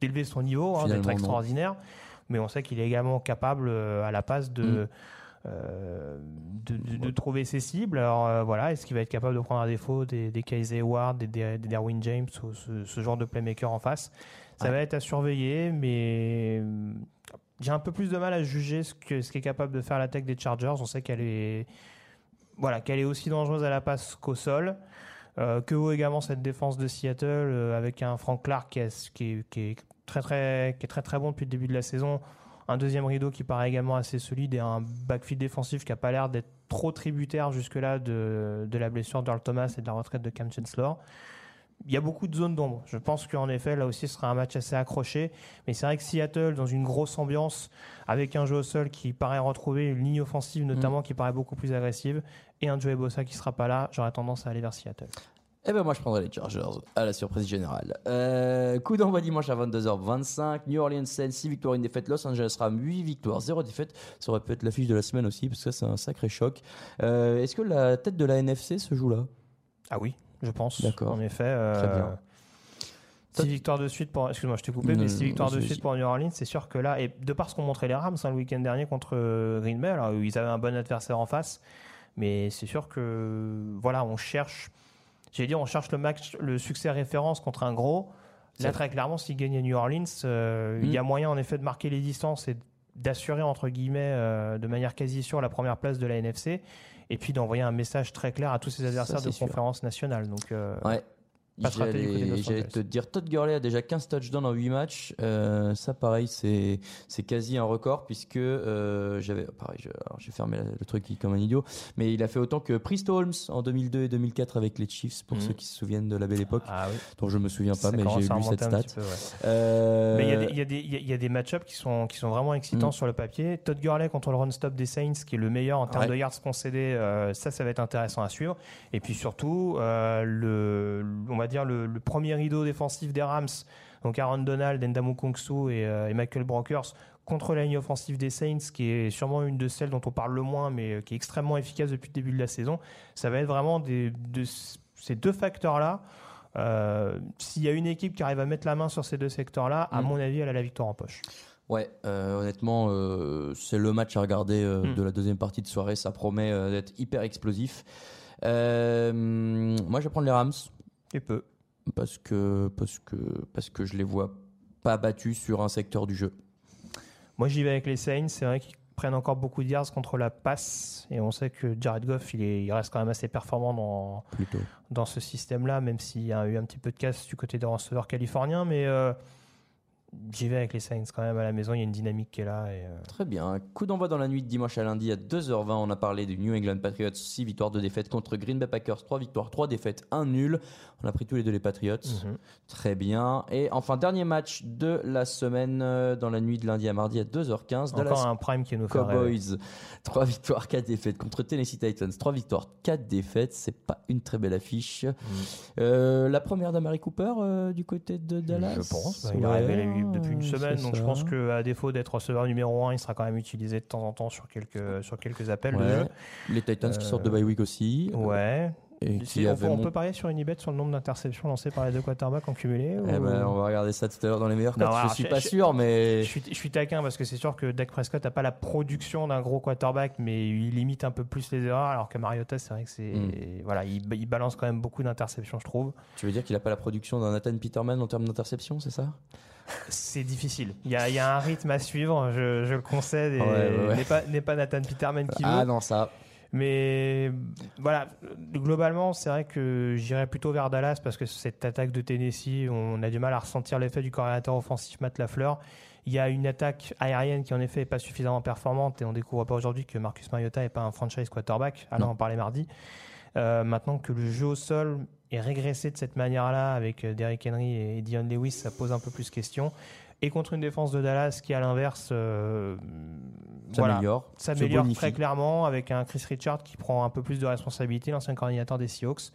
d'élever son niveau, hein, d'être non. extraordinaire, mais on sait qu'il est également capable euh, à la passe de Mm. Euh, de, de- de trouver ses cibles. Alors euh, voilà, est-ce qu'il va être capable de prendre à défaut des, des Kaiser Ward, des, des, des Derwin James ou ce, ce genre de playmaker en face? Ça va être à surveiller, mais euh, j'ai un peu plus de mal à juger ce que ce qu'est capable de faire l'attaque des Chargers. On sait qu'elle est voilà, qu'elle est aussi dangereuse à la passe qu'au sol. Euh, que vaut également cette défense de Seattle avec un Frank Clark qui est, qui, est, qui est très très qui est très très bon depuis le début de la saison, un deuxième rideau qui paraît également assez solide et un backfield défensif qui a pas l'air d'être trop tributaire jusque-là de, de la blessure d'Earl Thomas et de la retraite de Cam Chancellor. Il y a beaucoup de zones d'ombre. Je pense qu'en effet, là aussi, ce sera un match assez accroché. Mais c'est vrai que Seattle, dans une grosse ambiance, avec un jeu au sol qui paraît retrouver une ligne offensive notamment qui paraît beaucoup plus agressive, et un Joey Bossa qui sera pas là, j'aurais tendance à aller vers Seattle. Eh ben moi je prendrais les Chargers à la surprise générale. Euh, coup d'envoi dimanche à 22h25. New Orleans Saints 6 victoires, une défaite. Los Angeles Rams 8 victoires, 0 défaite. Ça aurait pu être l'affiche de la semaine aussi parce que ça c'est un sacré choc. Euh, Est-ce que la tête de la NFC se joue là? Ah oui, je pense. D'accord. En effet. euh, Très bien. Six victoires de suite pour. Excuse-moi, je t'ai coupé, Non, mais victoires de suite pour New Orleans, c'est sûr que là, et de par ce qu'ont montré les Rams hein, le week-end dernier contre euh, Green Bay, alors ils avaient un bon adversaire en face, mais c'est sûr que voilà, on cherche. J'allais dire, on cherche le match, le succès référence contre un gros. Là, très clairement, s'ils gagnent à New Orleans, euh, il y a Mm. moyen en effet de marquer les distances et d'assurer entre guillemets euh, de manière quasi sûre la première place de la NFC, et puis d'envoyer un message très clair à tous ces adversaires de sûr. conférence nationale. Donc, euh, Ouais. J'allais te dire, Todd Gurley a déjà 15 touchdowns en 8 matchs. Euh, ça, pareil, c'est c'est quasi un record puisque euh, j'avais. Pareil, je- alors, j'ai fermé le truc comme un idiot. Mais il a fait autant que Priest Holmes en 2002 et 2004 avec les Chiefs, pour Mhm. ceux qui se souviennent de la belle époque, ah oui. dont je me souviens pas, Ça mais j'ai lu cette stat. petit peu, ouais. Euh, Mais il y a des- y, a y a- match-ups qui sont, qui sont vraiment excitants Mm. sur le papier. Todd Gurley contre le run-stop des Saints, qui est le meilleur en termes Ouais. de yards concédés, euh, ça, ça va être intéressant à suivre. Et puis surtout, le, on va dire le, le premier rideau défensif des Rams, donc Aaron Donald, Endamu Kongsu et, euh, et Michael Brokers, contre la ligne offensive des Saints, qui est sûrement une de celles dont on parle le moins, mais euh, qui est extrêmement efficace depuis le début de la saison. Ça va être vraiment des, de ces deux facteurs-là. Euh, S'il y a une équipe qui arrive à mettre la main sur ces deux secteurs-là, à Mm. mon avis, elle a la victoire en poche. Ouais, euh, honnêtement, euh, c'est le match à regarder Mm. de la deuxième partie de soirée. Ça promet d'être hyper explosif. Moi, je vais prendre les Rams. Et peu. parce que parce que parce que je les vois pas battus sur un secteur du jeu. Moi, j'y vais avec les Saints. C'est vrai qu'ils prennent encore beaucoup de yards contre la passe. Et on sait que Jared Goff, il, est, il reste quand même assez performant dans, Plutôt. dans ce système-là, même s'il y a eu un petit peu de casse du côté des receveurs californiens. Mais euh, j'y vais avec les Saints quand même à la maison. Il y a une dynamique qui est là. Et, euh, Très bien. Coup d'envoi dans la nuit de dimanche à lundi à 2h20. On a parlé du New England Patriots. 6 victoires, 2 défaites contre Green Bay Packers. 3 victoires, 3 défaites, 1 nul. On a pris tous les deux les Patriots. mhm. Très bien. Et enfin, dernier match de la semaine euh, dans la nuit de lundi à mardi à 2h15. Encore Dallas un prime qui nous. Cowboys. 3 victoires, 4 défaites contre Tennessee Titans. 3 victoires, 4 défaites. C'est pas une très belle affiche. Mm. Euh, la première d'Amari Cooper euh, du côté de Dallas? Je pense. Bah, il a révélé depuis une semaine, donc je pense qu'à défaut d'être receveur numéro 1, il sera quand même utilisé de temps en temps sur quelques, sur quelques appels de Ouais. jeu. Les Titans qui Euh, sortent de bye week aussi. Ouais. Et Si- qui on, peut, on peut parier sur une ibet sur le nombre d'interceptions lancées par les deux quarterbacks en cumulé Eh ben, on va regarder ça tout à l'heure dans les meilleurs alors, Je suis je- pas je- sûr, mais je suis, je suis taquin parce que c'est sûr que Dak Prescott n'a pas la production d'un gros quarterback, mais il limite un peu plus les erreurs, alors que Mariota, c'est vrai que c'est. Mm. Voilà, il, il balance quand même beaucoup d'interceptions, je trouve. tu veux dire qu'il a pas la production d'un Nathan Peterman en termes d'interception, c'est ça? C'est difficile. Il y, a, il y a un rythme à suivre, je, je le concède, et Ouais, ouais, n'est pas, n'est pas Nathan Peterman qui veut. Ah non, ça. Mais voilà, globalement, c'est vrai que j'irais plutôt vers Dallas parce que cette attaque de Tennessee, on a du mal à ressentir l'effet du coordinateur offensif Matt Lafleur. Il y a une attaque aérienne qui en effet n'est pas suffisamment performante et on découvre pas aujourd'hui que Marcus Mariota n'est pas un franchise quarterback. Alors Non. on parlait mardi. Euh, maintenant que le jeu au sol est régressé de cette manière-là avec euh, Derrick Henry et Dion Lewis, ça pose un peu plus question. Et contre une défense de Dallas qui, à l'inverse, euh, voilà, s'améliore. très clairement avec un Chris Richard qui prend un peu plus de responsabilité, l'ancien coordinateur des Seahawks.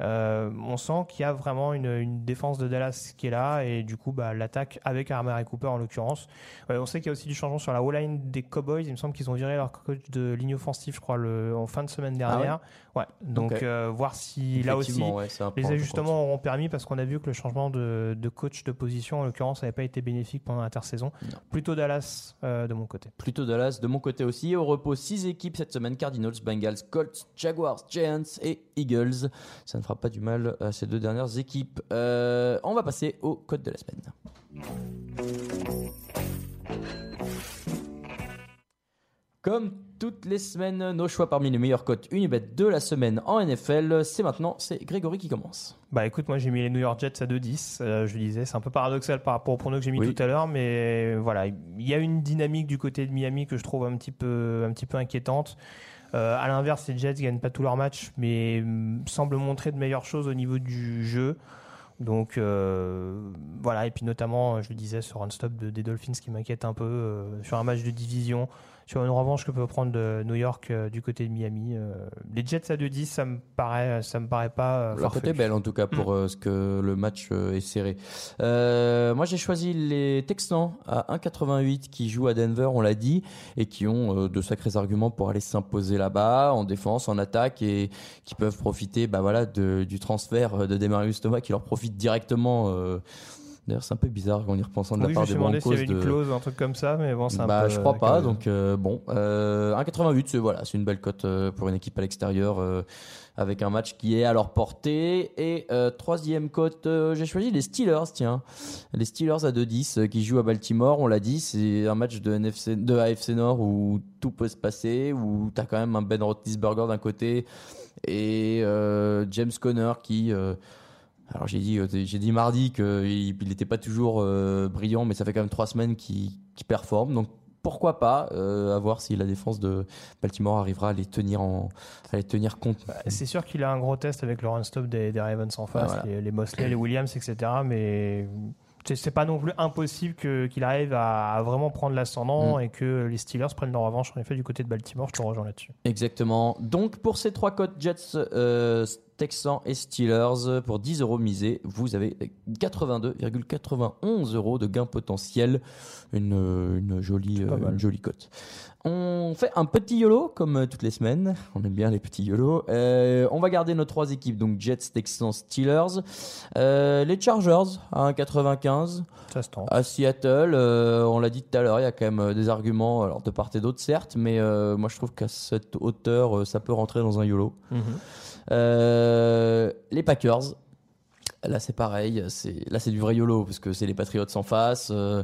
Euh, on sent qu'il y a vraiment une, une défense de Dallas qui est là et du coup bah, l'attaque avec et Cooper en l'occurrence. On sait qu'il y a aussi du changement sur la O-line des Cowboys. Il me semble qu'ils ont viré leur coach de ligne offensive, je crois, le, en fin de semaine dernière. ouais. donc euh, voir si là aussi ouais, les ajustements auront permis parce qu'on a vu que le changement de, de coach de position en l'occurrence n'avait pas été bénéfique pendant l'intersaison. Plutôt Dallas euh, de mon côté. Plutôt Dallas de mon côté aussi. Au repos, 6 équipes cette semaine Cardinals, Bengals, Colts, Jaguars, Giants et Eagles. Ça ne fera pas du mal à ces deux dernières équipes. Euh, on va passer au code de la semaine. Comme toutes les semaines, nos choix parmi les meilleurs cotes Unibet de la semaine en NFL. C'est maintenant, c'est Grégory qui commence. Bah écoute, moi j'ai mis les New York Jets à 2-10. Euh, je le disais, c'est un peu paradoxal par rapport au prono que j'ai mis Oui. tout à l'heure, mais voilà, il y a une dynamique du côté de Miami que je trouve un petit peu, un petit peu inquiétante. Euh, à l'inverse, les Jets gagnent pas tous leurs matchs, mais hum, semblent montrer de meilleures choses au niveau du jeu. Donc euh, voilà, et puis notamment, je le disais, ce run-stop de, des Dolphins qui m'inquiète un peu euh, sur un match de division, sur une revanche que peut prendre de New York euh, du côté de Miami. euh, les Jets à 2-10, ça me paraît, ça me paraît pas. euh, La est belle en tout cas pour euh, ce que le match euh, est serré. Euh, moi j'ai choisi les Texans à 1,88 qui jouent à Denver, on l'a dit, et qui ont euh, de sacrés arguments pour aller s'imposer là-bas en défense, en attaque et qui peuvent profiter bah, voilà, de- du transfert de Demarius Thomas qui leur profite directement. D'ailleurs c'est un peu bizarre en y repensant de la Oui, je part me suis des demandé s'il y Broncos. avait une de- clause, un truc comme ça, mais bon, c'est un bah, peu. je crois pas, euh, donc euh, bon. Euh, 1,88, c'est voilà, c'est une belle cote euh, pour une équipe à l'extérieur euh, avec un match qui est à leur portée. Et troisième cote, j'ai choisi les Steelers, tiens. Les Steelers à 2,10 euh, qui jouent à Baltimore, on l'a dit, c'est un match de, NFC, de AFC Nord où tout peut se passer, où tu as quand même un Ben Roethlisberger d'un côté et James Conner qui... alors j'ai dit, euh, j'ai dit mardi qu'il n'était pas toujours euh, brillant, mais ça fait quand même trois semaines qu'il qu'il performe. Donc pourquoi pas, euh, à voir si la défense de Baltimore arrivera à les tenir, en, à les tenir compte. Bah, C'est sûr qu'il a un gros test avec le run-stop des, des Ravens en face, Ah, voilà. les, les Mosley, les Williams, etc. Mais c'est- pas non plus impossible qu'il arrive à, à vraiment prendre l'ascendant Mm. et que les Steelers prennent leur revanche en effet du côté de Baltimore. Je te rejoins là-dessus. Exactement. Donc pour ces trois cotes Jets, euh, Texans et Steelers, pour 10 euros misés, vous avez 82,91 euros de gain potentiel. Une, une jolie, pas euh, une jolie cote. On fait un petit YOLO comme euh, toutes les semaines. On aime bien les petits YOLO. Euh, on va garder nos trois équipes, donc Jets, Texans, Steelers. Euh, les Chargers à 1,95. Ça se tente. À Seattle, euh, on l'a dit tout à l'heure, il y a quand même euh, des arguments, alors de part et d'autre certes, mais euh, moi je trouve qu'à cette hauteur, euh, ça peut rentrer dans un YOLO. Mhm. Euh, les Packers, là c'est pareil, c'est là c'est du vrai YOLO parce que c'est les Patriots en face. euh,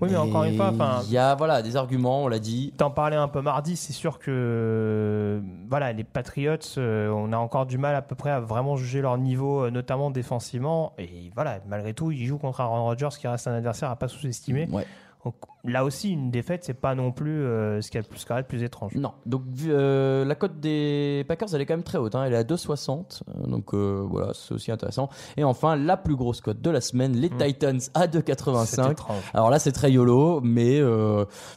Oui, mais encore une fois, il y a voilà des arguments, on l'a dit. T'en parlais un peu mardi, c'est sûr que voilà, les Patriots, euh, on a encore du mal à peu près à vraiment juger leur niveau, notamment défensivement. Et voilà, malgré tout, ils jouent contre Aaron Rodgers qui reste un adversaire à pas sous-estimer. Ouais. Donc, là aussi, une défaite, c'est pas non plus euh, ce qui est le plus, le plus étrange. Non, donc euh, la cote des Packers, elle est quand même très haute. hein. Elle est à 2,60. euh, Donc euh, voilà, c'est aussi intéressant. Et enfin, la plus grosse cote de la semaine, les Mm. Titans à C'est 2,85. étrange. Alors là, c'est très YOLO, mais,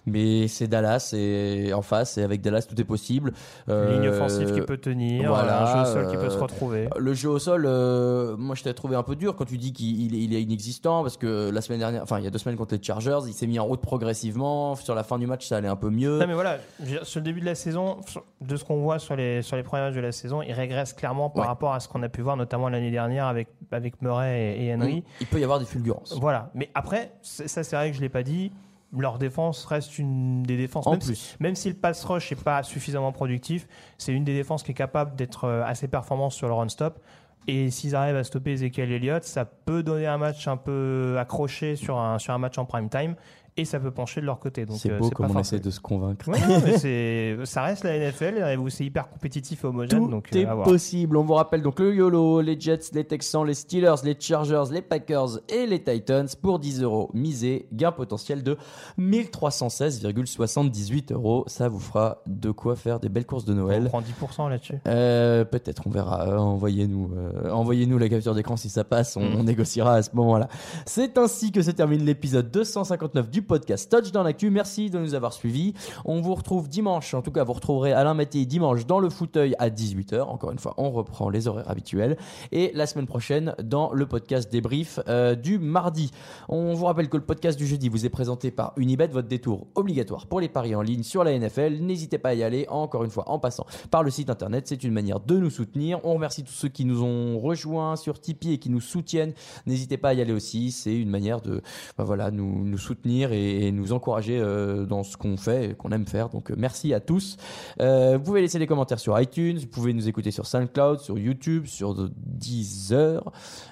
mais c'est Dallas et en face, et avec Dallas, tout est possible. Euh, Ligne offensive qui peut tenir, voilà, un jeu au sol qui peut se retrouver. Le jeu au sol, moi je t'ai trouvé un peu dur quand tu dis qu'il il est, il est inexistant parce que la semaine dernière, enfin il y a deux semaines contre les Chargers, il s'est mis en route progressivement. Sur la fin du match, ça allait un peu mieux. Non mais voilà, sur le début de la saison, de ce qu'on voit sur les, sur les premiers matchs de la saison, il régresse clairement par Ouais. rapport à ce qu'on a pu voir, notamment l'année dernière avec, avec Murray et, Henry. Il peut y avoir des fulgurances. Voilà. Mais après, ça c'est vrai que je l'ai pas dit, leur défense reste une des défenses. En même plus. Si, même si le pass rush n'est pas suffisamment productif, c'est une des défenses qui est capable d'être euh, assez performante sur le run-stop. Et s'ils arrivent à stopper Ezekiel Elliott, ça peut donner un match un peu accroché sur un, sur un match en prime time et ça peut pencher de leur côté. Donc, C'est euh, beau comme on essaie de se convaincre. Ouais, non, mais c'est, ça reste la NFL où c'est hyper compétitif et homogène. Tout donc, est euh, voir. possible. On vous rappelle donc le YOLO, les Jets, les Texans, les Steelers, les Chargers, les Packers et les Titans pour 10 euros misé. Gain potentiel de 1316,78 euros. Ça vous fera de quoi faire des belles courses de On Noël. prend 10% là-dessus. Euh, Peut-être, on verra. Euh, Envoyez-nous, euh, envoyez-nous la capture d'écran si ça passe. On, Mm. on négociera à ce moment-là. C'est ainsi que se termine l'épisode 259 du podcast Touch dans l'actu. Merci de nous avoir suivis. On vous retrouve dimanche. En tout cas, vous retrouverez Alain Mattei dimanche dans le fauteuil à 18h. Encore une fois, on reprend les horaires habituels. Et la semaine prochaine dans le podcast débrief euh, du mardi. On vous rappelle que le podcast du jeudi vous est présenté par Unibet, votre détour obligatoire pour les paris en ligne sur la NFL. N'hésitez pas à y aller, encore une fois, en passant par le site internet. C'est une manière de nous soutenir. On remercie tous ceux qui nous ont rejoints sur Tipeee et qui nous soutiennent. N'hésitez pas à y aller aussi. C'est une manière de bah voilà, nous, nous soutenir et, et nous encourager euh, dans ce qu'on fait et qu'on aime faire. Donc euh, merci à tous. Euh, vous pouvez laisser des commentaires sur iTunes. Vous pouvez nous écouter sur SoundCloud, sur YouTube, sur Deezer.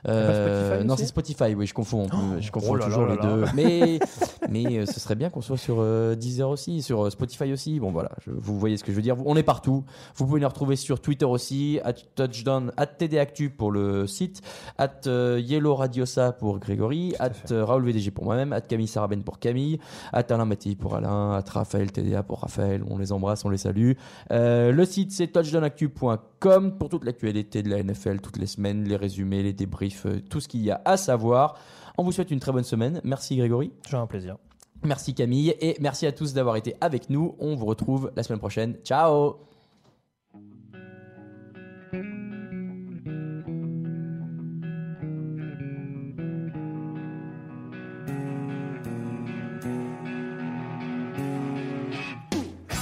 Spotify non, c'est Spotify. Oui, je confonds. Oh, je confonds oh là toujours là les là deux. Mais Mais euh, ce serait bien qu'on soit sur euh, Deezer aussi, sur euh, Spotify aussi. Bon voilà, je- vous voyez ce que je veux dire. On est partout. Vous pouvez nous retrouver sur Twitter aussi, at touchdown, at TDActu pour le site, at euh, Yellow Radiosa pour Grégory, at euh, Raoul VDG pour moi-même, at Camille Saraben pour Camille, at Alain Mattei pour Alain, at Raphaël TDA pour Raphaël. On les embrasse, on les salue. Euh, le site c'est touchdownactu.com pour toute l'actualité de la NFL, toutes les semaines, les résumés, les débriefs, tout ce qu'il y a à savoir. On vous souhaite une très bonne semaine. Merci Grégory. J'ai un plaisir. Merci Camille et merci à tous d'avoir été avec nous. On vous retrouve la semaine prochaine. Ciao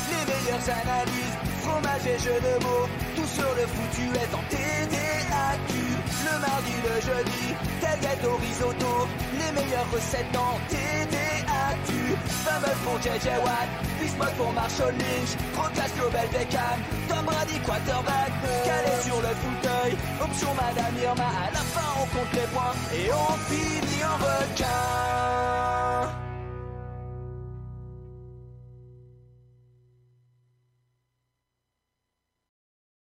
Les meilleures analyses, fromage et jeux de mots, tout sur le foutu est en TDAQ. Le mardi, le jeudi, tailgate au risotto, les meilleures recettes en TDAQ. Fumble pour JJ Watt, Bismuth pour Marshall Lynch, Rocas Global Beckham, Tom Brady quarterback, calé sur le fauteuil, option Madame Irma, à la fin on compte les points et on finit en requin.